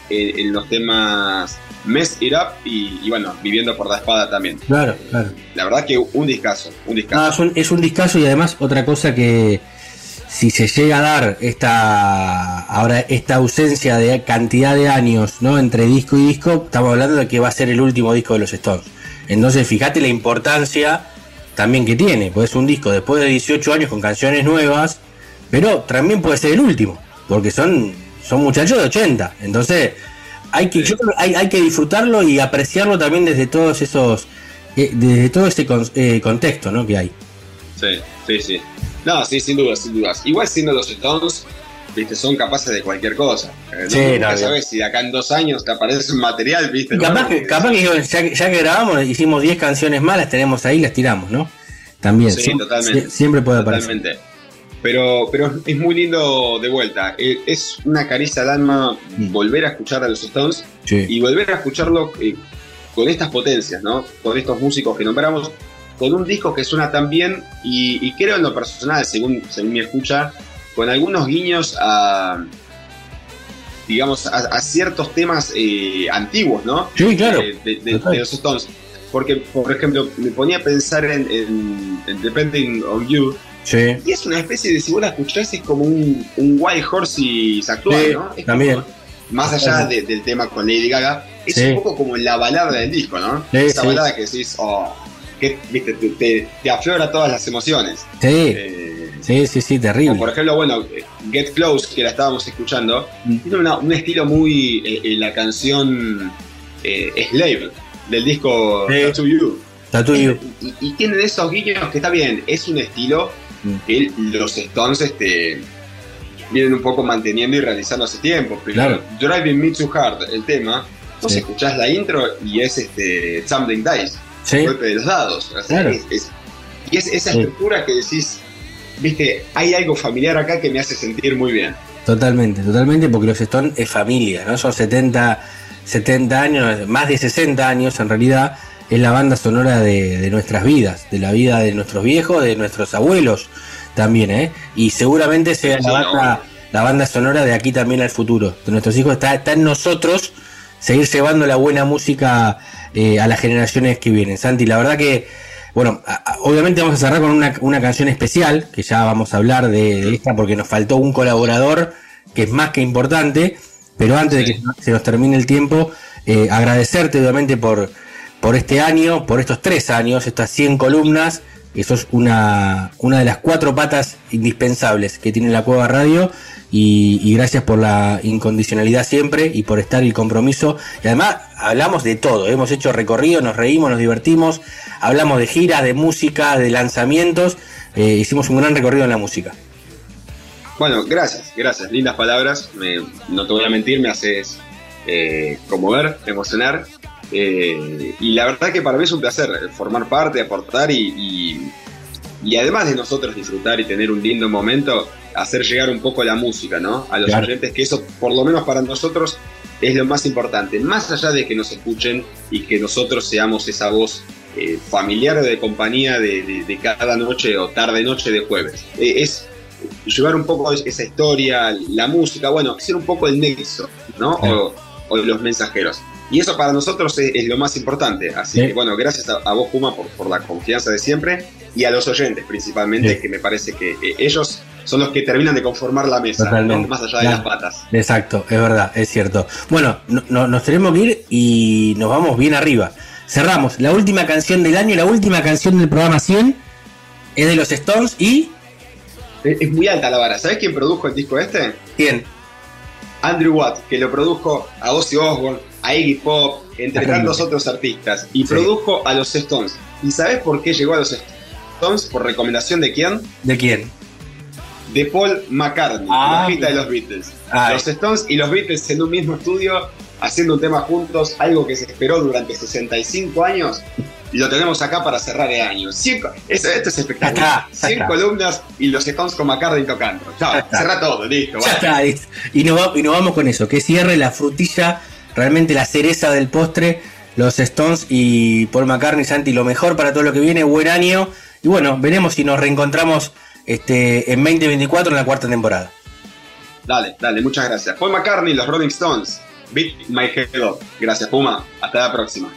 en los temas Mess It Up y, y bueno, Viviendo por la Espada también. Claro, claro. La verdad que un discazo, un discazo. No, es un, es un discazo y además otra cosa que si se llega a dar esta ahora esta ausencia de cantidad de años no entre disco y disco estamos hablando de que va a ser el último disco de los Stones entonces fíjate la importancia también que tiene pues es un disco después de 18 años con canciones nuevas pero también puede ser el último porque son son muchachos de 80. Entonces, hay que, yo hay, hay que disfrutarlo y apreciarlo también desde todos esos, eh, desde todo ese con- eh, contexto ¿no? que hay. Sí, sí, sí. No, sí, sin dudas, sin dudas. Igual siendo los Stones, viste, son capaces de cualquier cosa. Eh, Sí, nunca no, bien. sabes si acá en dos años te aparece un material, viste. Capaz que, capaz que ya, que- ya que grabamos, hicimos 10 canciones más, las tenemos ahí, las tiramos, ¿no? También. Sí, totalmente. sie- Siempre puede aparecer. Totalmente. Pero, pero es muy lindo de vuelta. Eh, Es una caricia al alma volver a escuchar a los Stones Sí. y volver a escucharlo eh, con estas potencias, ¿no? Con estos músicos que nombramos, con un disco que suena tan bien y, y creo en lo personal, según, según mi escucha, con algunos guiños a digamos, a, a ciertos temas eh, antiguos, ¿no? Sí, claro. Eh, de, de- Total. de los Stones. Porque, por ejemplo, me ponía a pensar en, en- en Depending on You, Sí. y es una especie de, si vos la escuchás, es como un, un Wild Horses actual, Sí, ¿no? Es también. como- más allá de- del tema con Lady Gaga, es Sí. un poco como la balada del disco, ¿no? Esa balada que decís, oh, que, viste, te, te- te aflora todas las emociones. Sí, Eh, sí, sí, terrible. por ejemplo, bueno, Get Close, que la estábamos escuchando, tiene una- un estilo muy. eh, eh, la canción eh, Slave, del disco. Tattoo You. Tattoo You. Y, y tiene de esos guiños que está bien, es un estilo Mm. Que los Stones este, vienen un poco manteniendo y realizando hace tiempo. Primero, Driving Me Too Hard, el tema, vos Sí. escuchás la intro y es este Tumbling Dice, Sí. golpe de los dados. O sea, Claro. es- es- y es esa Sí. estructura que decís, viste, hay algo familiar acá que me hace sentir muy bien. Totalmente, totalmente, porque los Stones es familia, ¿no? Son 70, 70 años, más de 60 años en realidad, es la banda sonora de, de nuestras vidas, de la vida de nuestros viejos, de nuestros abuelos también, ¿eh? Y seguramente sea Sí, la, no. banda, la banda sonora de aquí también al futuro, de nuestros hijos. Está, está en nosotros seguir llevando la buena música eh, a las generaciones que vienen. Santi, la verdad que, bueno, a- obviamente vamos a cerrar con una, una canción especial, que ya vamos a hablar de, de esta porque nos faltó un colaborador que es más que importante, pero antes de que se nos termine el tiempo, eh, agradecerte obviamente por, por este año, por estos tres años, estas 100 columnas, que sos una, una de las cuatro patas indispensables que tiene la Cueva Radio y, gracias por la incondicionalidad siempre y por estar y compromiso. Y además hablamos de todo, hemos hecho recorrido, nos reímos, nos divertimos, hablamos de giras, de música, de lanzamientos, eh, hicimos un gran recorrido en la música. Bueno, gracias, gracias. Lindas palabras. Me- no te voy a mentir, me haces eh, conmover, emocionar. Eh, y la verdad que para mí es un placer formar parte, aportar y, y- y además de nosotros disfrutar y tener un lindo momento, hacer llegar un poco la música, ¿no? A los Claro. oyentes, que eso por lo menos para nosotros es lo más importante. Más allá de que nos escuchen y que nosotros seamos esa voz eh, familiar o de compañía de, de- de cada noche o tarde-noche de jueves. Eh, es llevar un poco esa historia, la música, bueno, ser un poco el nexo, ¿no? O, o los mensajeros. Y eso para nosotros es, es lo más importante. Así Sí. que, bueno, gracias a, a vos, Puma, por, por la confianza de siempre y a los oyentes principalmente, Sí. que me parece que eh, ellos son los que terminan de conformar la mesa, más allá de Claro. las patas. Exacto, es verdad, es cierto. Bueno, no- no- nos tenemos que ir y nos vamos bien arriba. Cerramos. La última canción del año, la última canción del programa 100 es de los Stones y... Es, es muy alta la vara. ¿Sabés quién produjo el disco este? ¿Quién? Andrew Watt, que lo produjo a Ozzy Osbourne, a Iggy Pop, entre tantos otros artistas, y Sí. produjo a los Stones. ¿Y sabés por qué llegó a los Stones? ¿Por recomendación de quién? ¿De quién? De Paul McCartney, Ah, bajista de los Beatles. Ay. Los Stones y los Beatles en un mismo estudio, haciendo un tema juntos, algo que se esperó durante 65 años. Y lo tenemos acá para cerrar el año. Cien co- eso- esto es espectacular. Ya está, ya 100 está. columnas y los Stones con McCartney tocando. Chao, cerra todo, listo. Ya está, y, nos va- y nos vamos con eso, que cierre la frutilla, realmente la cereza del postre, los Stones y Paul McCartney, Santi, lo mejor para todo lo que viene, buen año. Y bueno, veremos si nos reencontramos este, en 2024 en la cuarta temporada. Dale, dale, muchas gracias. Paul McCartney, los Rolling Stones. Beat My Head Up. Gracias, Puma. Hasta la próxima.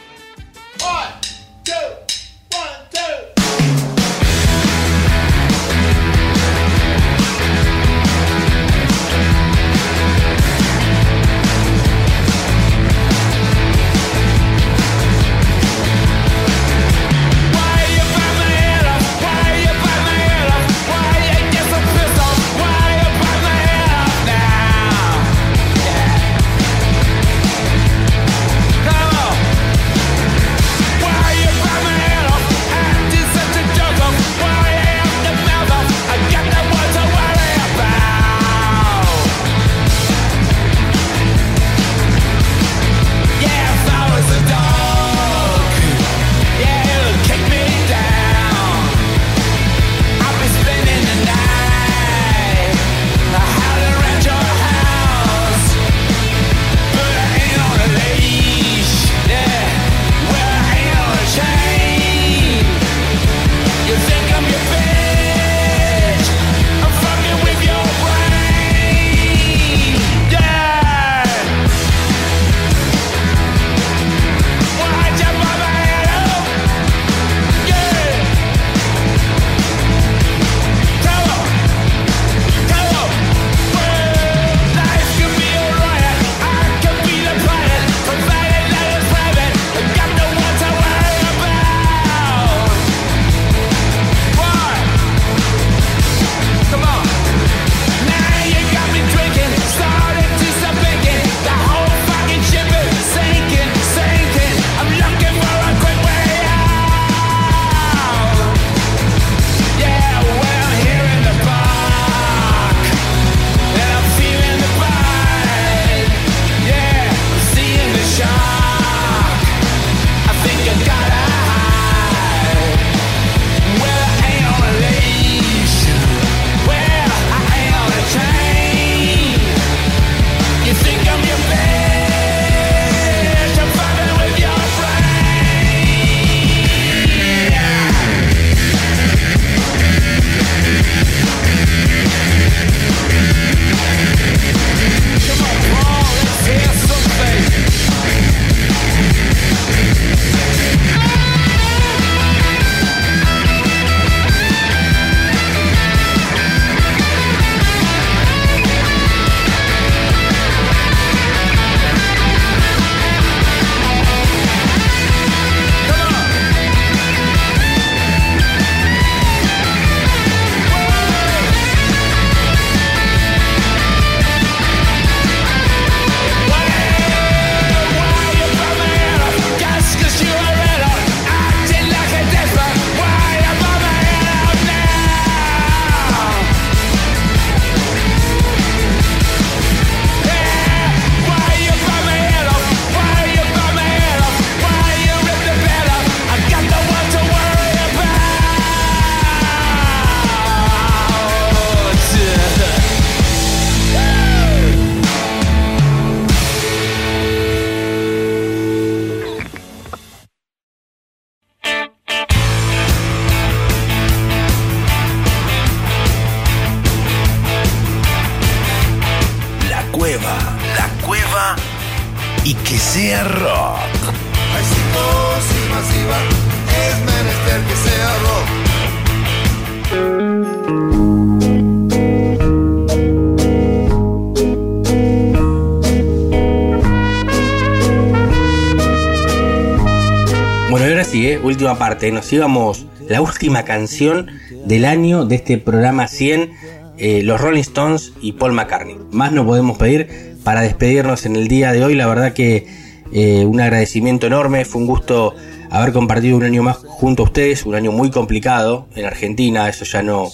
Nos íbamos. La última canción del año de este programa 100. eh, los Rolling Stones y Paul McCartney. Más no podemos pedir para despedirnos en el día de hoy. La verdad que eh, un agradecimiento enorme. Fue un gusto haber compartido un año más junto a ustedes. Un año muy complicado en Argentina. Eso ya no,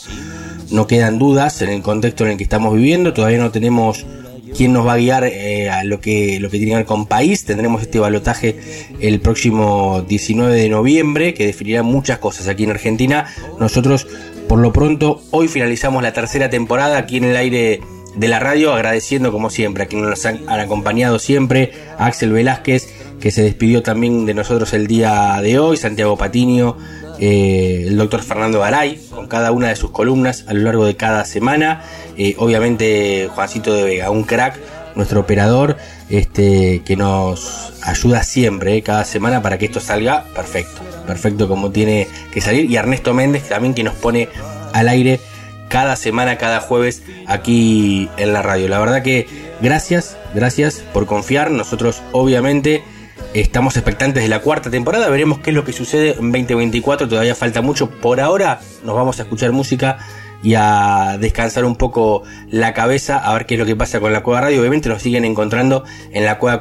no quedan dudas en el contexto en el que estamos viviendo. Todavía no tenemos quién nos va a guiar eh, a lo que, lo que tiene que ver con país. Tendremos este balotaje el próximo 19 de noviembre que definirá muchas cosas aquí en Argentina. Nosotros, por lo pronto, hoy finalizamos la tercera temporada aquí en el aire de la radio, agradeciendo como siempre a quienes nos han, acompañado siempre, a Axel Velázquez, que se despidió también de nosotros el día de hoy, Santiago Patiño, eh, el doctor Fernando Garay, con cada una de sus columnas a lo largo de cada semana. Eh, obviamente Juancito de Vega, un crack, nuestro operador, este, que nos ayuda siempre, eh, cada semana, para que esto salga perfecto, perfecto como tiene que salir. Y Ernesto Méndez, también que nos pone al aire cada semana, cada jueves aquí en la radio. La verdad que gracias, gracias por confiar. Nosotros obviamente estamos expectantes de la cuarta temporada. Veremos qué es lo que sucede en 2024. Todavía falta mucho. Por ahora nos vamos a escuchar música y a descansar un poco la cabeza a ver qué es lo que pasa con la Cueva Radio. Obviamente nos siguen encontrando en la Cueva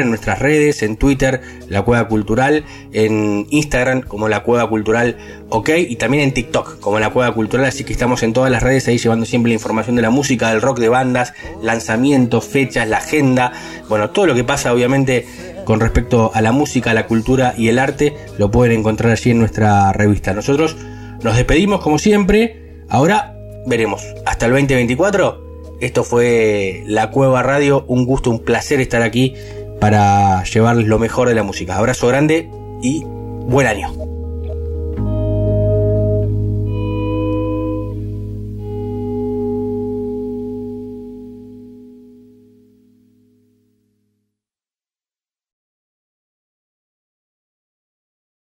en nuestras redes, en Twitter, La Cueva Cultural, en Instagram como La Cueva Cultural OK y también en TikTok como La Cueva Cultural, así que estamos en todas las redes ahí llevando siempre la información de la música, del rock, de bandas, lanzamientos, fechas, la agenda, bueno, todo lo que pasa obviamente con respecto a la música, la cultura y el arte, lo pueden encontrar allí en nuestra revista. Nosotros nos despedimos como siempre, ahora veremos, hasta el 2024 esto fue La Cueva Radio, un gusto, un placer estar aquí para llevarles lo mejor de la música. Abrazo grande y buen año.